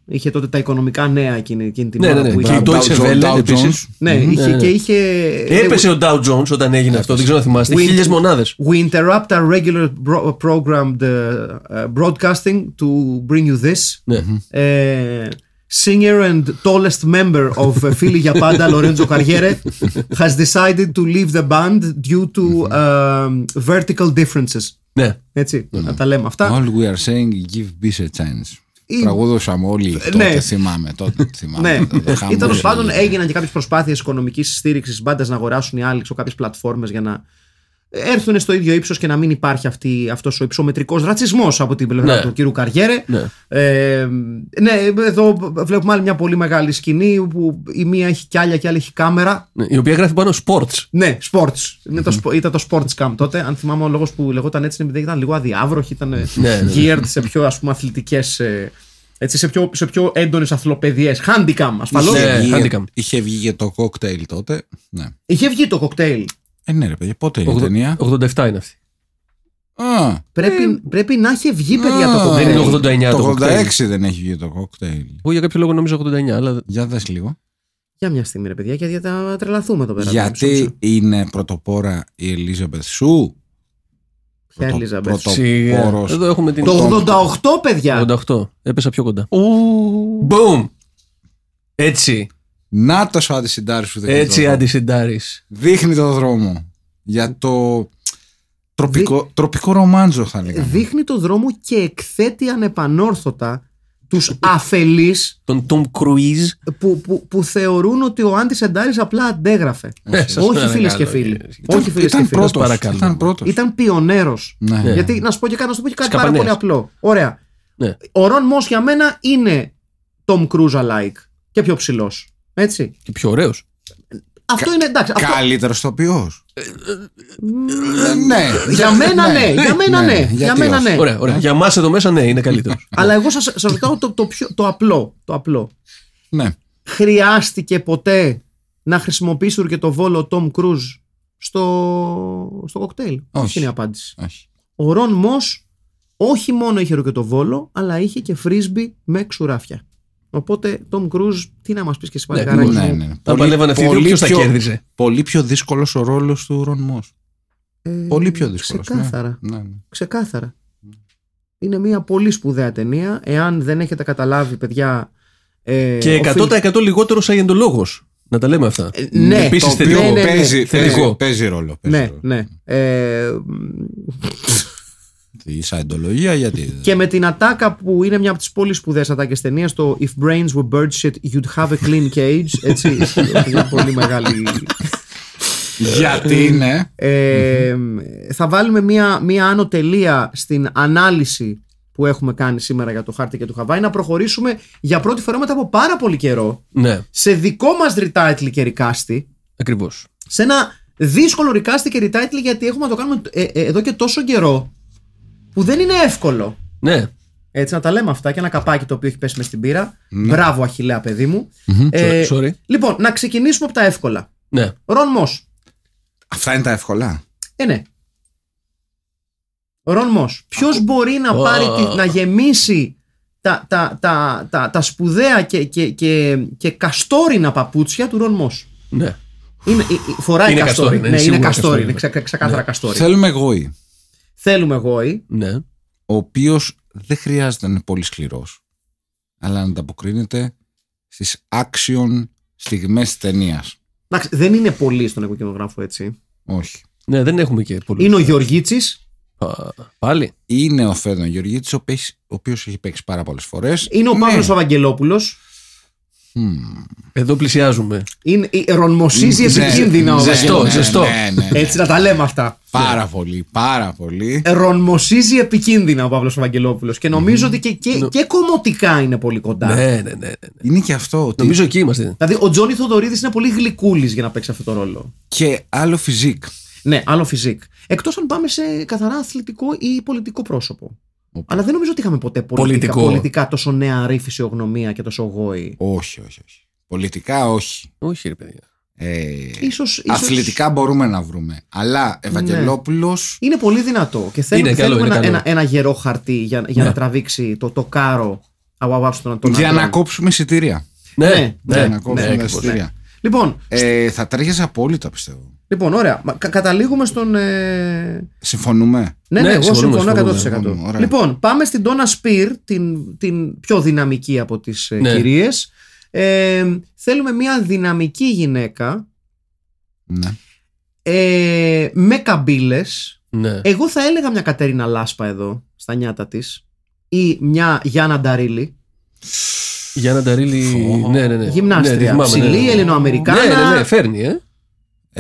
Είχε τότε τα οικονομικά νέα εκείνη, εκείνη την Ναι, ώρα ναι, ναι. που Και είχε. η Deutsche Welle επίσης. Ναι, Μμμ. είχε, Ναι, ναι. και είχε. Έπεσε ο Dow Jones όταν έγινε αυτό. Δεν ξέρω αν θυμάστε. Winter- Χίλιε μονάδε. We interrupt our regular bro- programmed uh, uh, broadcasting to bring you this. Ναι. Uh, singer and tallest member of uh, Philly για πάντα, Lorenzo Carriere, has decided to leave the band due to um, vertical differences. Ναι. Έτσι, να τα λέμε αυτά. All we are saying give peace a chance. Ή- Τραγουδούσαμε όλοι τότε, ναι. θυμάμαι. Τότε, θυμάμαι Ναι, τότε, ή χαμός τέλος πάντων έγινε. έγιναν και κάποιες προσπάθειες οικονομικής στήριξης μπάντα να αγοράσουν οι άλλοι κάποιες πλατφόρμες για να έρθουν στο ίδιο ύψος και να μην υπάρχει αυτός ο υψομετρικός ρατσισμός από την πλευρά Ναι. του κύριου Καριέρε. Ναι. Ε, ναι, εδώ βλέπουμε άλλη μια πολύ μεγάλη σκηνή που η μία έχει κι άλλα και άλλη έχει κάμερα. Ναι, Η οποία γράφει πάνω sports. Ναι, sports. Είναι το, σπο- ήταν το sports cam τότε. Αν θυμάμαι, ο λόγος που λεγόταν έτσι είναι επειδή ήταν λίγο αδιάβροχη, ήταν ναι, ναι. geared σε πιο ας πούμε αθλητικές ε, έτσι, σε πιο, σε πιο έντονες αθλοπαιδιές. Handicam, ασφαλώς. Ναι. Είχε βγει- handicam. Είχε βγει και το κόκτέιλ τότε. Ναι. Είχε βγει το κοκτέιλ. Ε, ναι, ρε παιδιά, πότε είναι η Ογδο- ταινία; 87 είναι αυτή. Α, Πρέπει, πρέπει να έχει βγει, παιδιά, το Α, Δεν είναι κοκτέιλ. 89 το το κοκτέιλ. 86 δεν έχει βγει το κόκτέιλ. Εγώ για κάποιο λόγο νόμιζα 89, αλλά. Για δες λίγο. Για μια στιγμή, ρε παιδιά, γιατί θα τρελαθούμε εδώ πέρα. Γιατί είναι πρωτοπόρα η Ελίζαμπεθ Σου; Ποια Πρωτο- Ελίζαμπεθ; Σιγά. Πρωτοπόρος. Εδώ έχουμε την. Το 88, παιδιά! 88. Έπεσα πιο κοντά. Boom! Έτσι. Να το ο αντισυντάρης που δείχνει. Έτσι το δρόμο. αντισυντάρεις. Δείχνει το δρόμο. Για το τροπικό, τροπικό ρομάντζο θα λέγαμε. Δείχνει το δρόμο και εκθέτει ανεπανόρθωτα τους αφελείς Τον Tom Cruise. που, που, που θεωρούν ότι ο Άντης Εντάρης απλά αντέγραφε. Ε, σας Όχι παρακαλώ, φίλες και φίλοι. κύριε. Όχι φίλες και ήταν φίλοι. πρώτος. παρακαλώ. Ήταν πρώτος. Ήταν πιονέρος. Ναι. Ναι. Γιατί να σου πω και κάτι, να σου πω και κάτι πάρα Σκαπανέας. πολύ απλό. Ωραία. Ναι. Ο Ρον Μος για μένα είναι Tom Cruise alike και πιο ψηλός. Έτσι. Και πιο ωραίος. Αυτό είναι εντάξει. Αυτό, Καλύτερος τοπιός. ναι. για μένα ναι. Για μένα ναι. Για γιατί μένα όχι; ναι. Ωραία, ωραία. Για εμάς εδώ μέσα, ναι, είναι καλύτερος. Αλλά εγώ σας, σας ρωτάω το, το, πιο, το απλό. Το απλό. Ναι. Χρειάστηκε ποτέ να χρησιμοποιήσει και το βόλο Tom Cruise στο, στο κοκτέιλ; Όχι. Αυτή είναι η απάντηση. Όχι. Ο Ρον Μος όχι μόνο είχε και το βόλο, αλλά είχε και φρίσμπι με ξουράφια. Οπότε, Tom Cruise, τι να μας πεις και εσύ Ναι, παλικάράκι Ναι, μου. ναι. Αν παλεύανε αυτοί οι δύο, ποιος θα πιο- κέρδιζε; Πολύ πιο δύσκολος ο ρόλος του Ρον Μος. Ε, Πολύ πιο δύσκολος. Ξεκάθαρα. Ναι, ναι. Ξεκάθαρα. Είναι μια πολύ σπουδαία ταινία. Εάν δεν έχετε καταλάβει, παιδιά. Ε, Και οφείλ- 100% λιγότερος σαγεντολόγο. Να τα λέμε αυτά. Ε, ναι, Επίσης Το οποίο θετικό. ναι, ναι. παίζει, Θετικό. παίζει, παίζει ρόλο. παίζει Ναι, ρόλο. ναι. Ε, Η σαϊντολογία γιατί. και με την ατάκα που είναι μια από τις πολύ σπουδαίες ατάκες ταινίας το If brains were bird shit, you'd have a clean cage. Έτσι, είναι πολύ μεγάλη... γιατί είναι. Ε, θα βάλουμε μια, μια άνω τελεία στην ανάλυση που έχουμε κάνει σήμερα για το χάρτη και του Χαβάη να προχωρήσουμε για πρώτη φορά μετά από πάρα πολύ καιρό Ναι, σε δικό μας retitle και recast ακριβώς. σε ένα δύσκολο recast και retitle γιατί έχουμε να το κάνουμε ε, ε, εδώ και τόσο καιρό που δεν είναι εύκολο Ναι. έτσι να τα λέμε αυτά και ένα καπάκι το οποίο έχει πέσει μες στην πύρα μπράβο Αχιλέα παιδί μου Ε, Sorry. λοιπόν να ξεκινήσουμε από τα εύκολα Ναι. Ρον Μος Αυτά είναι τα εύκολα. Ε, ναι. Ρον Μος. Ποιος μπορεί να πάρει, τη- να γεμίσει τα, τα, τα, τα, τα σπουδαία και, και, και, και καστόρινα παπούτσια του Ρον Μος; ναι. Είναι, ε, ε, φοράει Είναι καστόρι. καστόρι, ναι, Ναι, είναι σίγουρα καστόρι. καστόρι, Είναι ναι. ξε, ξεκάθαρα καστόρι. Θέλουμε γόη. Θέλουμε γόη. ναι. Ο οποίος δεν χρειάζεται να είναι πολύ σκληρός. Αλλά να ανταποκρίνεται στις action στιγμές της ταινίας. Εντάξει, δεν είναι πολύ στον εγώ κινηματογράφο έτσι. Όχι. Ναι, δεν έχουμε και πολύ. Είναι ο Γεωργίτσης Α, Πάλι. Είναι ο Φέδων Γεωργίτης, ο οποίος- ο οποίος έχει παίξει πάρα πολλές φορές. Είναι ο Ναι. Παύλος Ευαγγελόπουλος. Εδώ πλησιάζουμε. Είναι, ε, ρονμοσίζει Ναι, επικίνδυνα ο ναι, Ζεστό, Ευαγγελόπουλος. ναι, ζεστό. ναι, ναι, ναι. Έτσι να τα λέμε αυτά. Πάρα πολύ, πάρα πολύ. Ρονμοσίζει επικίνδυνα ο Παύλος Ευαγγελόπουλος. Και νομίζω ότι και, και, και κομμωτικά είναι πολύ κοντά. Ναι, ναι, ναι. ναι. Είναι και αυτό ότι Νομίζω εκεί είμαστε. Δηλαδή, ο Τζόνι Θοδωρίδης είναι πολύ γλυκούλης για να παίξει αυτό το ρόλο. και άλλο φιζικ. Ναι, άλλο φυσικ. Εκτός αν πάμε σε καθαρά αθλητικό ή πολιτικό πρόσωπο. Οπα. Αλλά δεν νομίζω ότι είχαμε ποτέ πολιτικά, Πολιτικό. πολιτικά τόσο νεαρή φυσιογνωμία και τόσο γόη. Όχι, όχι, όχι. Πολιτικά όχι. Όχι, ρε παιδιά. Ε, Ίσως, ίσως Αθλητικά μπορούμε να βρούμε. Αλλά Ευαγγελόπουλος Είναι πολύ δυνατό και θέλουμε, Είναι καλό, θέλουμε είναι ένα, καλό. ένα, ένα γερό χαρτί για, για Ναι. να τραβήξει το, το κάρο από απόψε των των για αντρών. να κόψουμε εισιτήρια. Ναι, Ναι, ναι, για ναι, να κόψουμε τα ακριβώς. εισιτήρια. Λοιπόν, Ε, θα τρέχεις απόλυτα πιστεύω. Λοιπόν, ωραία. Μα, κα- καταλήγουμε στον. Ε... Συμφωνούμε. Ναι, ναι, Ναι, εγώ συμφωνούμε, συμφωνώ 100%. συμφωνούμε, ωραία. λοιπόν, πάμε στην Donna Spear, την, την πιο δυναμική από τις Ναι. ναι. κυρίες. Ε, θέλουμε μια δυναμική γυναίκα Ναι. ε, με καμπύλες. Ναι. Εγώ θα έλεγα μια Κατερίνα Λάσπα εδώ, στα νιάτα της. Ή μια Γιάννα Νταρίλη. Για να τα ρίλει. Φω. Ναι, ναι, ναι. Γυμνάστρια. Ναι, τη θυμάμαι, ναι, Ψηλή, ναι. Ελληνοαμερικάνα. Ναι, ναι, ναι, φέρνει, ε.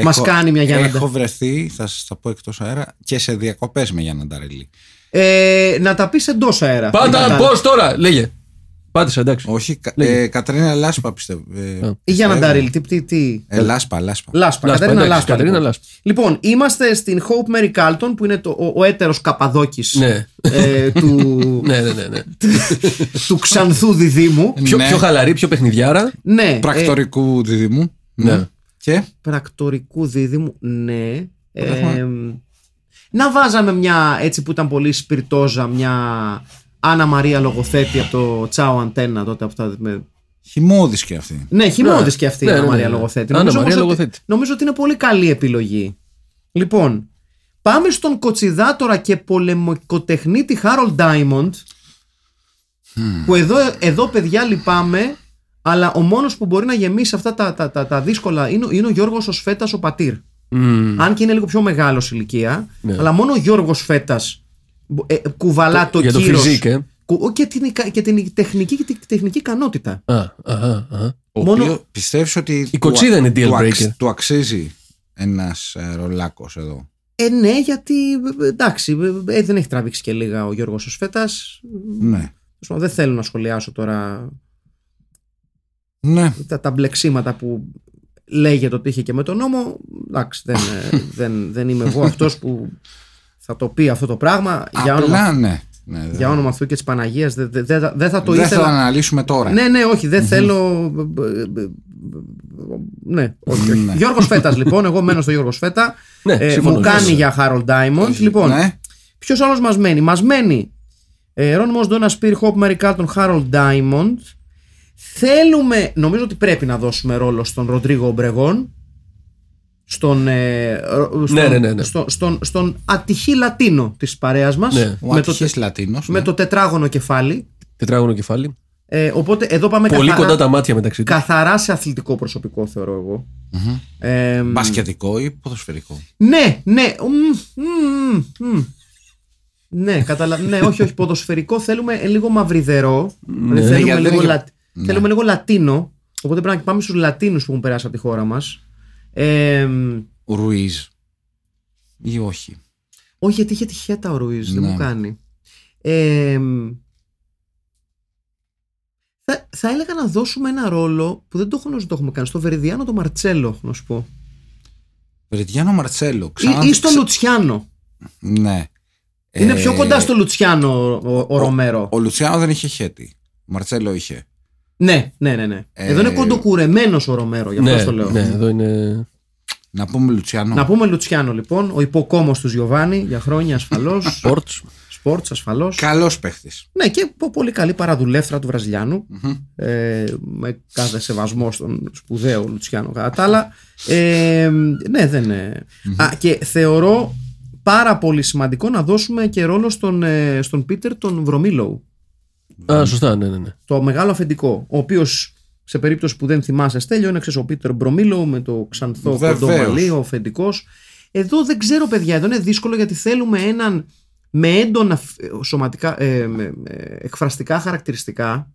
Μας Έχω- κάνει μια Γιάννα Έχω βρεθεί, θα σας τα πω εκτός αέρα, και σε διακοπές με Γιάννα Νταρελή. Ε, να τα πεις εντός αέρα. Πάντα Κατά- πώς τώρα, λέγε. Πάτησα, εντάξει. Όχι, κα- Λέγε. ε, Κατρίνα Λάσπα πιστεύω. Ε, Α. Η Γιάννα πιστεύω. Νταρίλη, τι, τι, τι; Ε, Λάσπα, Λάσπα. Λάσπα, Λάσπα, Κατερίνα εντάξει, Λάσπα. Κατερίνα λοιπόν. Λάσπα. Λοιπόν, είμαστε στην Hope Mary Carlton που είναι το, ο, ο έτερος Καπαδόκης Ναι. ε, του, Ναι, ναι, ναι. ναι. του Ξανθού Διδήμου. Πιο, Ναι. πιο χαλαρή, πιο παιχνιδιάρα. ναι, ε, Πρακτορικού δίδυμου. Ναι. Και; Πρακτορικού Δίδυμου, ναι. Ε, να βάζαμε μια έτσι που ήταν πολύ σπιρτόζα, μια Άννα Μαρία λογοθέτη από το Τσάο Αντένα τότε. Από τα, με... χυμώδης και αυτή. Ναι, χειμώδης Ναι. και αυτή η Ναι, Άννα ναι, ναι, Μαρία ναι. λογοθέτη. Άννα νομίζω, Μαρία όμως ότι- Λογοθέτη. νομίζω ότι είναι πολύ καλή επιλογή. Λοιπόν, πάμε στον κοτσιδάτορα και πολεμικοτεχνίτη Χάρολ Ντάιμοντ. Που εδώ, εδώ παιδιά λυπάμαι, αλλά ο μόνος που μπορεί να γεμίσει αυτά τα, τα, τα, τα δύσκολα είναι, ο- είναι ο Γιώργος ο Σφέτας ο πατήρ. Μμμ. Αν και είναι λίγο πιο μεγάλος ηλικία, Ναι. αλλά μόνο ο Γιώργος Φέτας ε, ε, κουβαλά το, Για το κύρος φιζίκ, ε. κου- και την, ικα- και την τεχνική, και την τεχνική ικανότητα. Α, αχα, αχα. Ο Μόνο- οποίος πιστεύεις ότι Η κοτσίδα του- είναι deal του αξ- breaker. Του αξίζει ένας ε, ρολάκος εδώ; Ε, ναι, γιατί ε, εντάξει, ε, δεν έχει τραβήξει και λίγα ο Γιώργος ο Σφέτας. Ναι. Τέλος πάντων, Δεν θέλω να σχολιάσω τώρα Ναι. τα, τα μπλεξίματα που λέγεται ότι είχε και με τον νόμο. Εντάξει, δεν, ε, δεν, δεν είμαι εγώ αυτός που θα το πει αυτό το πράγμα. Για όνομα, Απλά ναι. ναι για όνομα Θεού και της Παναγίας δεν δεν- δεν θα- δεν θα το δεν θα ήθελα. το αναλύσουμε τώρα. Ναι, ναι, όχι, δεν θέλω. Ναι, όχι, όχι. Ναι. Γιώργος Φέτας λοιπόν, εγώ μένω στο Γιώργος Φέτα. Ναι, Ε, συμφωνώ, μου κάνει συμφωνώ. για Harold Diamond. Λοιπόν, Ναι. Ποιος άλλος μας μένει, Μας μένει ε, Ρον Μος, Ντόνα Σπίρ, Χόουπ Μαρί Κάρλτον, Χάρολντ Ντάιμοντ. Θέλουμε, νομίζω ότι πρέπει να δώσουμε ρόλο στον Ροντρίγο Ομπρεγόν. Στον, ε, ρο- στον, Ναι, ναι, ναι, ναι. στον, στον, στον ατυχή Λατίνο της παρέας μας Ναι. Ο με, το, ατυχής Λατίνος. με ναι. το τετράγωνο κεφάλι Τετράγωνο κεφάλι. ε, οπότε εδώ πάμε Πολύ καθαρά, κοντά τα μάτια μεταξύ τους. καθαρά σε αθλητικό προσωπικό θεωρώ εγώ Μμμ. ε, Μπασκετικό ή ποδοσφαιρικό; Ναι, ναι. μμ, μμ, μμ. Ναι, καταλα... ναι, όχι, όχι. Ποδοσφαιρικό θέλουμε λίγο μαυριδερό. Δηλαδή θέλουμε, γιατί δεν λίγο έχει- λα... Ναι. θέλουμε λίγο λατίνο. Οπότε πρέπει να πάμε στους Λατίνους που έχουν περάσει από τη χώρα μας. Ε, Ο Ρουίζ. Ή όχι. όχι, γιατί είχε τυχέτα ο Ρουίζ, δεν Ναι. μου κάνει. Ε, θα, θα έλεγα να δώσουμε ένα ρόλο που δεν το έχω, δεν το έχουμε κάνει. Στο Βεριδιάνο το Μαρτσέλο, να σου πω. Βεριδιάνο Μαρτσέλο. Ή, Ξανά... ή στο Λουτσιάνο. Ναι. Είναι Ε, πιο κοντά στο Λουτσιάνο ο, ο, ο Ρομέρο. Ο Λουτσιάνο δεν είχε χαίτη. Ο Μαρτσέλο είχε. Ναι, ναι, ναι. ναι. Ε, Εδώ είναι κοντοκουρεμένος ο Ρομέρο, γι' αυτό Ναι, το λέω. ναι, εδώ είναι. Να πούμε Λουτσιάνο. Να πούμε Λουτσιάνο λοιπόν, ο ιπποκόμος του Τζιοβάνι για χρόνια ασφαλώς. Πόρτ. Σπορτς ασφαλώς. Καλός παίχτης. Ναι, και πο- πολύ καλή παραδουλεύτρα του Βραζιλιάνου. Ε, με κάθε σεβασμό στον σπουδαίο Λουτσιάνο κατά τα άλλα. Ε, ναι, δεν είναι. Α, και θεωρώ πάρα πολύ σημαντικό να δώσουμε και ρόλο στον, ε, στον Πίτερ τον Βρωμίλοου. Α, σωστά, ναι, ναι. ναι. Το μεγάλο αφεντικό. Ο οποίος σε περίπτωση που δεν θυμάσαι, Στέλιο, είναι ξέρεις, ο Πίτερ Μπρομίλο με το ξανθό Βεβαίως. κοντό μαλλί, ο αφεντικός. Εδώ δεν ξέρω, παιδιά, εδώ είναι δύσκολο γιατί θέλουμε έναν με έντονα φ- σωματικά, ε, με- με εκφραστικά χαρακτηριστικά,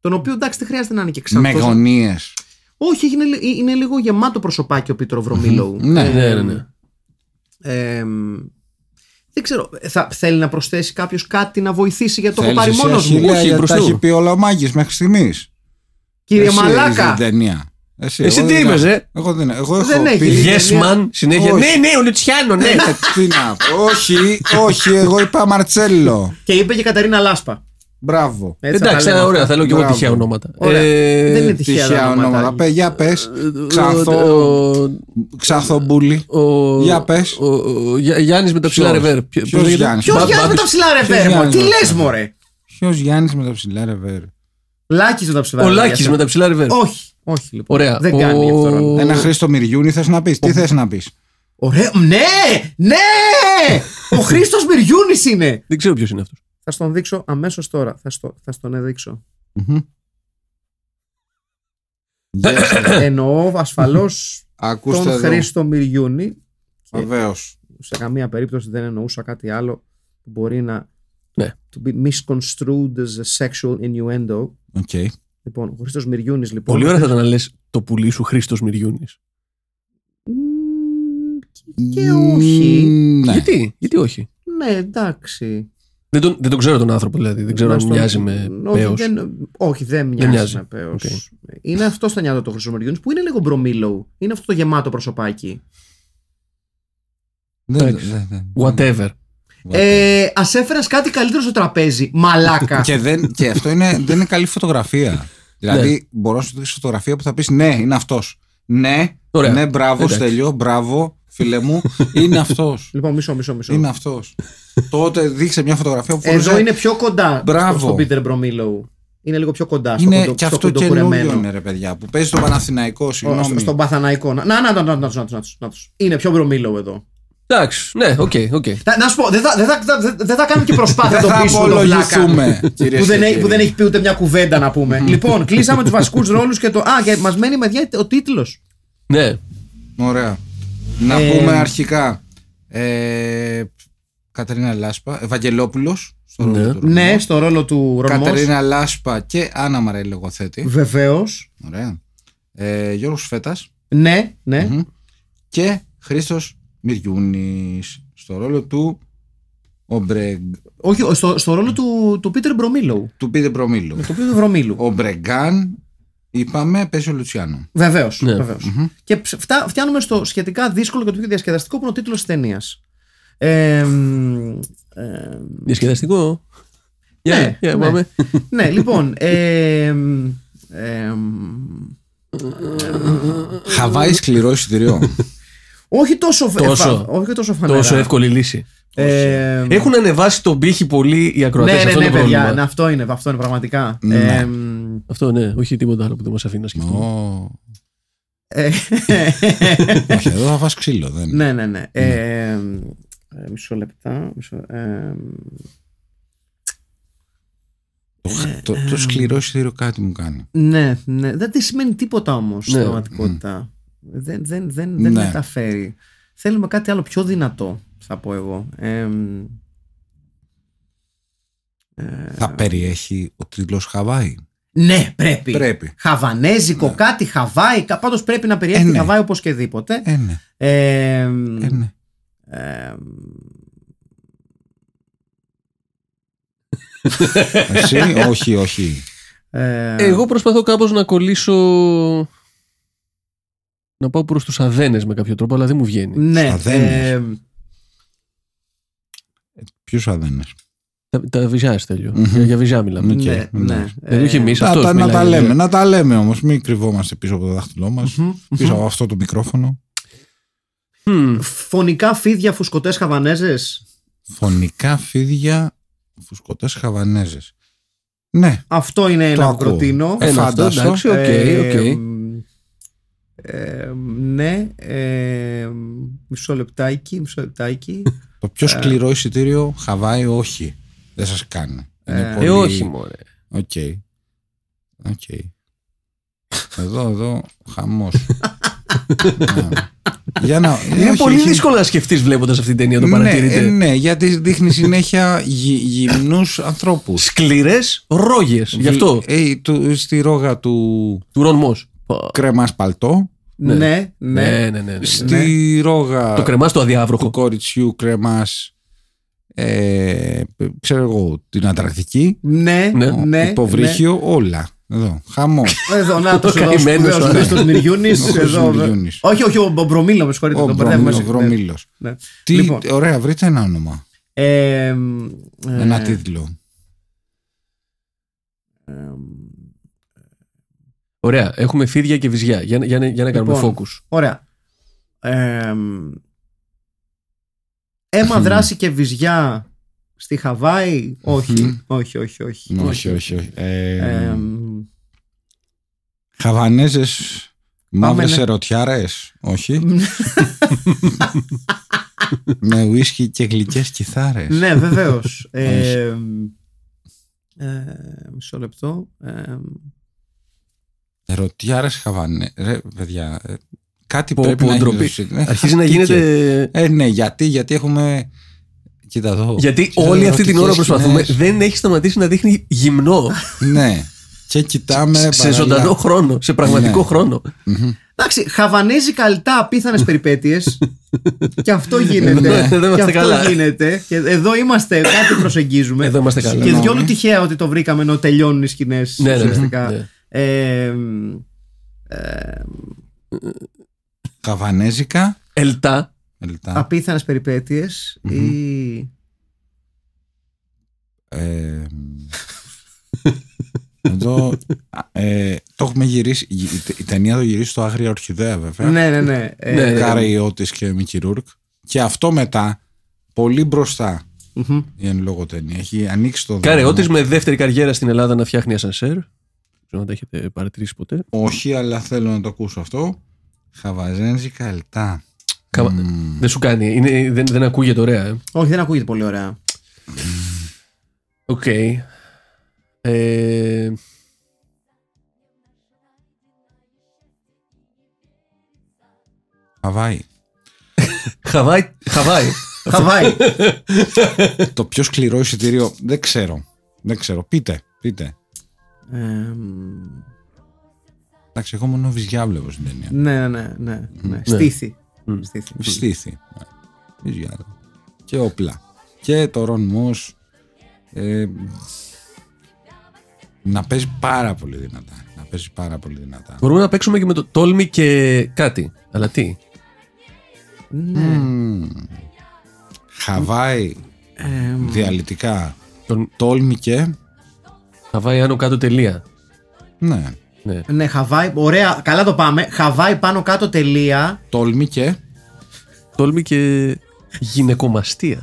τον οποίο εντάξει δεν χρειάζεται να είναι και Με ξανθός. γωνίες. Όχι, είναι, λι- είναι λίγο γεμάτο προσωπάκι ο Πίτρο Βρωμίλοου. Ναι. Ναι, ναι, ναι. Ε, δεν ξέρω, θα θέλει να προσθέσει κάποιος κάτι να βοηθήσει γιατί το έχω Θέλεις πάρει εσύ, μόνος μου. Αχιλλέα, Όχι, γιατί προς τα Θεού. έχει πει όλα ο Μάγκης μέχρι στιγμής. Κύριε Μαλάκα, την ταινία. Εσύ, Εσύ εγώ τι δεν είπες, έχω- ε; Εγώ δεν, εγώ έχω Δεν έχεις. πει. Yes, Yes ταινία- man, συνέχεια. Όχι. Ναι, ναι, ο Λουτσιάνο, ναι. Ε, Τι να πω. Όχι, όχι, εγώ είπα Μαρτσέλο. και είπε και Καταρίνα Λάσπα. Μπράβο. Έτσι θα Εντάξει, τα λέμε ωραία, αυτά. θα λέω και εγώ Μπράβο. τυχαία ονόματα. Ωραία. Ε, Δεν είναι τυχαία, Τυχαία ονόματα. ονόματα. Πε, για πες. ο- Ξανθό. ο- Ξανθομπούλη. ο- Για πες. Ο, ο, Γιά- Γιάννης με τα ψηλά Ποιος; ρεβέρ. Ποιο- Ποιος πώς λέγεται; Γιάννης; Ποιος Μπα- Γιάννης με Μπάμπης. τα ψηλά Ποιος ρεβέρ, Γιάννης τι με τα λες, μωρέ; Ποιος Γιάννης με τα ψηλά ρεβέρ; Λάκης με τα ψηλά Ο ρεβέρ. Λάκης με τα ψηλά ρεβέρ. Όχι, όχι λοιπόν. Ωραία. Δεν Ο- κάνει αυτό. ρόλο. Ένα Χρήστο Μυριούνι θες να πεις; Τι θες να πεις; Ωραία. Ναι, ναι! Ο Χρήστος Μυριούνης είναι. Δεν ξέρω ποιος είναι αυτός. Θα στον δείξω αμέσως τώρα. Θα, στο, θα στον έδειξω. Εννοώ ασφαλώς Ακούστε τον εδώ. Χρήστο Μυριούνη. Βεβαίως. Σε καμία περίπτωση δεν εννοούσα κάτι άλλο που μπορεί να. Ναι. To be misconstrued as a sexual innuendo. Οκ. Λοιπόν, ο Χρήστος Μυριούνης λοιπόν. Πολύ ωραία θα ήταν να λες το πουλί σου Χρήστος Μυριούνης. Μμμ, Και όχι. Ναι. Γιατί, γιατί όχι; Ναι, εντάξει. Δεν τον, δεν τον ξέρω τον άνθρωπο δηλαδή. Δεν ξέρω Να αν στον- μοιάζει με όχι, πέος. δεν, όχι, δεν μοιάζει, μοιάζει. με πέος. Οκ. Είναι αυτό στο νιάτο του Χρήστο Μυριούνη που είναι λίγο Μπρομίλοου. Είναι αυτό το γεμάτο προσωπάκι. Δεν- Εντάξει. δεν- δεν- Whatever. Ε, Α έφερες κάτι καλύτερο στο τραπέζι. Μαλάκα. Και, δεν, και αυτό είναι, δεν είναι καλή φωτογραφία. Δηλαδή, μπορώ να σου δείξω φωτογραφία που θα πεις ναι, είναι αυτός. Ναι, Ωραία. ναι, μπράβο, Εντάξει. Στέλιο, μπράβο, φίλε μου, είναι αυτό. Λοιπόν, μισό, μισό, μισό. Είναι αυτό. Τότε δείξε μια φωτογραφία που φορούσε... Εδώ είναι πιο κοντά Μπράβο. στον Πίτερ Μπρομίλοου. Είναι λίγο πιο κοντά στο είναι κοντο, και αυτό και είναι ρε παιδιά που παίζει στο Παναθηναϊκό συγγνώμη. Στον Παθαναϊκό. Να, να, να, να, να, να, να, να, Είναι πιο Μπρομίλοου εδώ. Εντάξει, ναι, οκ, okay, οκ. Okay. Να σου πω, δεν θα, κάνω θα, θα και προσπάθεια να το πείσουμε τον Βλάκα. που, δεν, έχει, που δεν έχει πει ούτε μια κουβέντα να πούμε. λοιπόν, κλείσαμε του βασικού ρόλου και το. Α, και μα μένει με ο τίτλο. Ναι. Ωραία. Να Ε, πούμε αρχικά. Ε, Κατερίνα Λάσπα, Ευαγγελόπουλος. Στο ρόλο Ναι. του Ρωμός. Ναι, στο ρόλο του Ρωμός. Κατερίνα Λάσπα και Άννα Μαρέλη λογοθέτη. Βεβαίως. Ωραία. Ε, Γιώργος Φέτας Ναι, ναι. Μμμ. και Χρήστος Μυριούνης στο ρόλο του Ομπρεγ... Όχι, στο, στο ρόλο του, του Πίτερ Μπρομίλοου. του Πίτε Προμήλου. Το οποίο του Βρωμίλου. Ο Μπρεγκάν, είπαμε, παίζει ο Λουτσιάνο. Βεβαίως. Ναι. βεβαίως. Και ψ- φτά- φτάνουμε στο σχετικά δύσκολο και το πιο διασκεδαστικό που είναι ο τίτλος της ταινίας. Ε, μ, ε, Διασκεδαστικό. Ναι, Για, για, ναι. πάμε. ναι, λοιπόν. Ε, μ, ε, μ, Χαβάη σκληρό εισιτηριό. όχι τόσο, φ- Τόσο. εφα- όχι τόσο φανερά. Τόσο εύκολη λύση. Ε, Έχουν ανεβάσει τον πύχη πολύ οι ακροατές. ναι, ναι, αυτό ναι, είναι το παιδιά. πρόβλημα. ναι, αυτό είναι, αυτό είναι πραγματικά. Ναι. Ε, μ, Αυτό ναι, όχι τίποτα άλλο που δεν μας αφήνει να σκεφτούμε. Ω, ε, Όχι, εδώ θα φας ξύλο. Δεν. ναι, ναι, ναι. Ε, ε, μισό λεπτά. Μισό, ε, Το, το, το σκληρό εισιτήριο κάτι μου κάνει. ναι, ναι. Δεν τι σημαίνει τίποτα όμως στην Ναι. πραγματικότητα. Δεν, δεν, δεν, δεν Ναι. μεταφέρει. Θέλουμε κάτι άλλο πιο δυνατό, θα πω εγώ. Ε, μ, Θα περιέχει ο τίτλος Χαβάη. ναι, πρέπει. Πρέπει. Χαβανέζικο, κάτι Χαβάη. Πάντως πρέπει να περιέχει Ε, τη ναι. Χαβάη οπωσδήποτε. Ε, ναι. Ε, Ε, ναι. ε, Εσύ, όχι, όχι. ε, Εγώ προσπαθώ κάπως να κολλήσω. Να πάω προς τους αδένες με κάποιο τρόπο, αλλά δεν μου βγαίνει. ναι, Αδένες. Ε, Ποιους αδένες. Τα, τα βυζιά, Στέλιο. Μμμ. Για, για βυζιά μιλάμε. Οκ, ναι, ναι. εντάξει. Δεν όχι εμείς, Να, αυτός τα, να μιλάει, τα δηλαδή. λέμε, να τα λέμε όμως. Μην κρυβόμαστε πίσω από το δάχτυλό μας. Μμμ, Πίσω από αυτό το μικρόφωνο. Μμμ. Φονικά φίδια, φουσκωτές χαβανέζες. Φονικά φίδια, φουσκωτές χαβανέζες. Ναι, Αυτό είναι ένα που ακούω. προτείνω. Ε, Ένα αυτό, φάνταστο. εντάξει, οκ, Ε, οκ. μ, ε, ναι, ε, μισό λεπτάκι, μισό λεπτάκι. Το πιο σκληρό εισιτήριο Χαβάη όχι. Δεν σας κάνει. Είναι Ε, πολύ... Ε, όχι, μωρέ. Οκ. Οκ. Εδώ, εδώ, χαμός. Ναι. Για να, Είναι όχι, πολύ όχι. δύσκολο να σκεφτείς βλέποντας αυτή την ταινία, το Ναι, παρατηρείτε. ε, ναι, γιατί δείχνει συνέχεια γι, γυμνούς ανθρώπους. Σκληρές ρόγες. Γι' αυτό. Ε, του, στη ρόγα του Του Ρον Μος. κρεμάς παλτό, Ναι, ναι. Ναι, ναι, ναι. ναι. στη ρόγα Το κρεμάς στο του αδιάβροχο. κοριτσιού κρεμάς ε, ξέρω εγώ, την ατρακτική, Ναι, Ναι. ναι. υποβρύχιο, όλα. Εδώ, χαμό. ναι. Εδώ, να το Ο καημένος σπουδαίος ο Χρήστος Μυριούνης. Ο εδώ. Μυριούνης. Όχι, όχι, ο Μπρομίλο, με συγχωρείτε. Ο τον μπερδεύω Βρωμίλος, μαζί. Βρωμίλος. Ναι. Τι, Λοιπόν. ωραία, βρείτε ένα όνομα. Ε, ε, Ένα τίτλο. Ε, Ωραία. Έχουμε φίδια και βυζιά. Για, να- για, να- για να κάνουμε Λοιπόν. focus. Ωραία. Ε, αίμα δράση και βυζιά στη Χαβάη. Όχι, όχι, όχι, όχι. όχι, όχι. όχι. Ε, Ε, Χαβανέζες μαύρες ναι. ερωτιάρες. Όχι. Με ουίσκι και γλυκές κιθάρες. ναι, βεβαίως. ε, ε, μισό λεπτό. Ε, Ερωτιάρες χαβανέ. Ρε, παιδιά, ε, κάτι Πω, πρέπει πω, να ντροπή. γίνει. Ε, Αρχίζει να χαθήκε. γίνεται. Ε, ναι, γιατί, γιατί έχουμε... Κοίτα εδώ. Γιατί Κοίτα όλη αυτή την ώρα ερωτικές προσπαθούμε, σκηνές. δεν έχει σταματήσει να δείχνει γυμνό. Ναι. Και κοιτάμε σε παράλληλα. ζωντανό χρόνο, σε πραγματικό Ναι. χρόνο. Εντάξει, χαβανέζι καλτά απίθανες περιπέτειες. και αυτό γίνεται. Ναι, εδώ και είμαστε αυτό καλά. γίνεται. Και εδώ είμαστε, κάτι προσεγγίζουμε. Εδώ είμαστε καλά. Και Συγγνώμη. διόλου τυχαία ότι το βρήκαμε ενώ τελειώνουν οι σκηνές. Ναι, ναι, ουσιαστικά. ναι. Ε, ε, Χαβανέζικα. Ελτά. Ελτά. απίθανες περιπέτειες ή Ε, εδώ ε, το έχουμε γυρίσει. Η, η ταινία το γυρίσει στο Άγρια Ορχιδέα βέβαια. ναι ναι ναι, ε, Ναι, ναι. Καραϊώτης και Μίκη Ρούρκ. Και αυτό μετά, πολύ μπροστά μμμ. η εν λόγω ταινία. Έχει ανοίξει το Κάρε, δρόμο. ότι με δεύτερη καριέρα στην Ελλάδα να φτιάχνει ασανσέρ. Δεν ξέρω αν τα έχετε παρατηρήσει ποτέ. Όχι, αλλά θέλω να το ακούσω αυτό. Χαβαζένζικα ελτά. Κα- Δεν σου κάνει. Είναι, δεν, δεν ακούγεται ωραία. ε; όχι δεν ακούγεται πολύ ωραία Οκ. Ε, Χαβάη. Χαβάη. Χαβάη. Χαβάη το πιο σκληρό εισιτήριο δεν ξέρω. Δεν ξέρω. Πείτε. Πείτε. Ε, Εντάξει, εγώ μόνο βυζιά βλέπω στην ταινία. ναι ναι ναι, ναι. στήθη Μμ. Στήθη. Στήθη. Ναι. Βυζιά. Και όπλα. Και το Ρον Μος, ε, να παίζει πάρα πολύ δυνατά. Να παίζει πάρα πολύ δυνατά. Μπορούμε να παίξουμε και με το τόλμη και κάτι. Αλλά τι; ναι. Μμμ. Χαβάη Ε, διαλυτικά. Τόλμη- Τόλμη και. Χαβάη άνω κάτω τελεία. Ναι. Ναι. ναι Χαβάη ωραία καλά το πάμε Χαβάη πάνω κάτω τελεία Τόλμη και; Τόλμη και γυναικομαστία.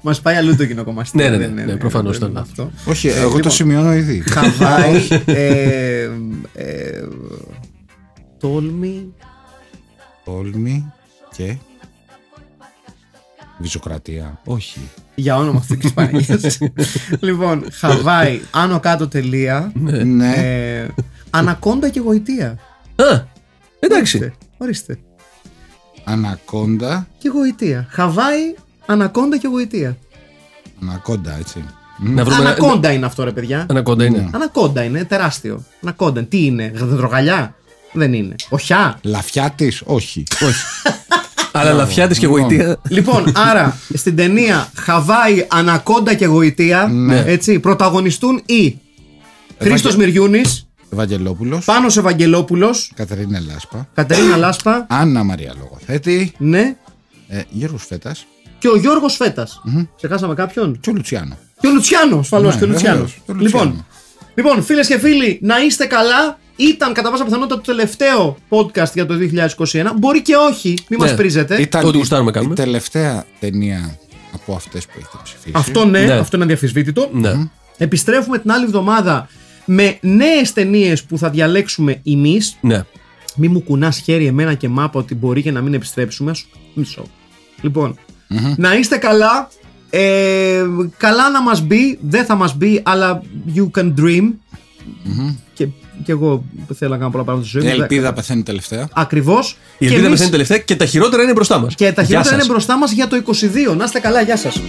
Μας πάει αλλού το γυναικομαστή Ναι, ναι, ναι, ναι, προφανώς δεν ήταν είναι αυτό. Όχι, εγώ το λοιπόν. σημειώνω ήδη. Χαβάη ε, ε, Τόλμη Τόλμη και; Βυζοκρατία. Όχι. Για όνομα αυτής της Παναγία. λοιπόν, Χαβάη, άνω κάτω τελεία. Ναι. Ε, ανακόντα και γοητεία. Α, εντάξει. Ορίστε, ορίστε. Ανακόντα. Και γοητεία. Χαβάη, ανακόντα και γοητεία. Ανακόντα, έτσι. Να βρούμε ένα- Ανακόντα είναι αυτό, ρε παιδιά. Ανακόντα είναι. Ανακόντα είναι, τεράστιο. Ανακόντα. Τι είναι, δεντρογαλιά. Δεν είναι. Οχιά; Λαφιά τη, όχι. Αλλά λαφιά της και Λοιπόν. γοητεία. λοιπόν, άρα στην ταινία Χαβάη, Ανακόντα και Γοητεία Ναι. έτσι, πρωταγωνιστούν οι Χρήστος Μυριούνης, Ευαγγελόπουλος. Πάνος Ευαγγελόπουλος, Κατερίνα Λάσπα. Κατερίνα Λάσπα, Άννα Μαρία Λογοθέτη. ναι, Ε, Γιώργος Φέτας και ο Γιώργος Φέτας. Ξεχάσαμε κάποιον; και ο Λουτσιάνο. Και ο Λουτσιάνο, ασφαλώς Ναι, και ο Λουτσιάνος. βεβαίως, και ο Λουτσιάνο. Λοιπόν, λοιπόν φίλες και φίλοι, να είστε καλά. Ήταν κατά πάσα πιθανότητα το τελευταίο podcast για το 2021. Μπορεί και όχι, μην Ναι. μα πρίζετε. Ήταν Ό,τι η- γουστάρουμε κάνουμε. Η τελευταία ταινία από αυτές που έχετε ψηφίσει. Αυτό ναι, Ναι. αυτό είναι αδιαφυσβήτητο. Ναι. Επιστρέφουμε την άλλη εβδομάδα με νέες ταινίες που θα διαλέξουμε εμείς. Ναι. Μη μου κουνάς χέρι εμένα και μάπα ότι μπορεί και να μην επιστρέψουμε. Ας- Μισό. Λοιπόν, να είστε καλά. Ε, καλά να μας μπει, δεν θα μας μπει, αλλά you can dream. Και, και εγώ θέλω να κάνω πολλά πράγματα στη ζωή Η μου. ελπίδα πεθαίνει τελευταία. Ακριβώς. Η ελπίδα πεθαίνει τελευταία και τα χειρότερα είναι μπροστά μας. Και τα χειρότερα είναι μπροστά μας για το 22. Να είστε καλά, γεια σας.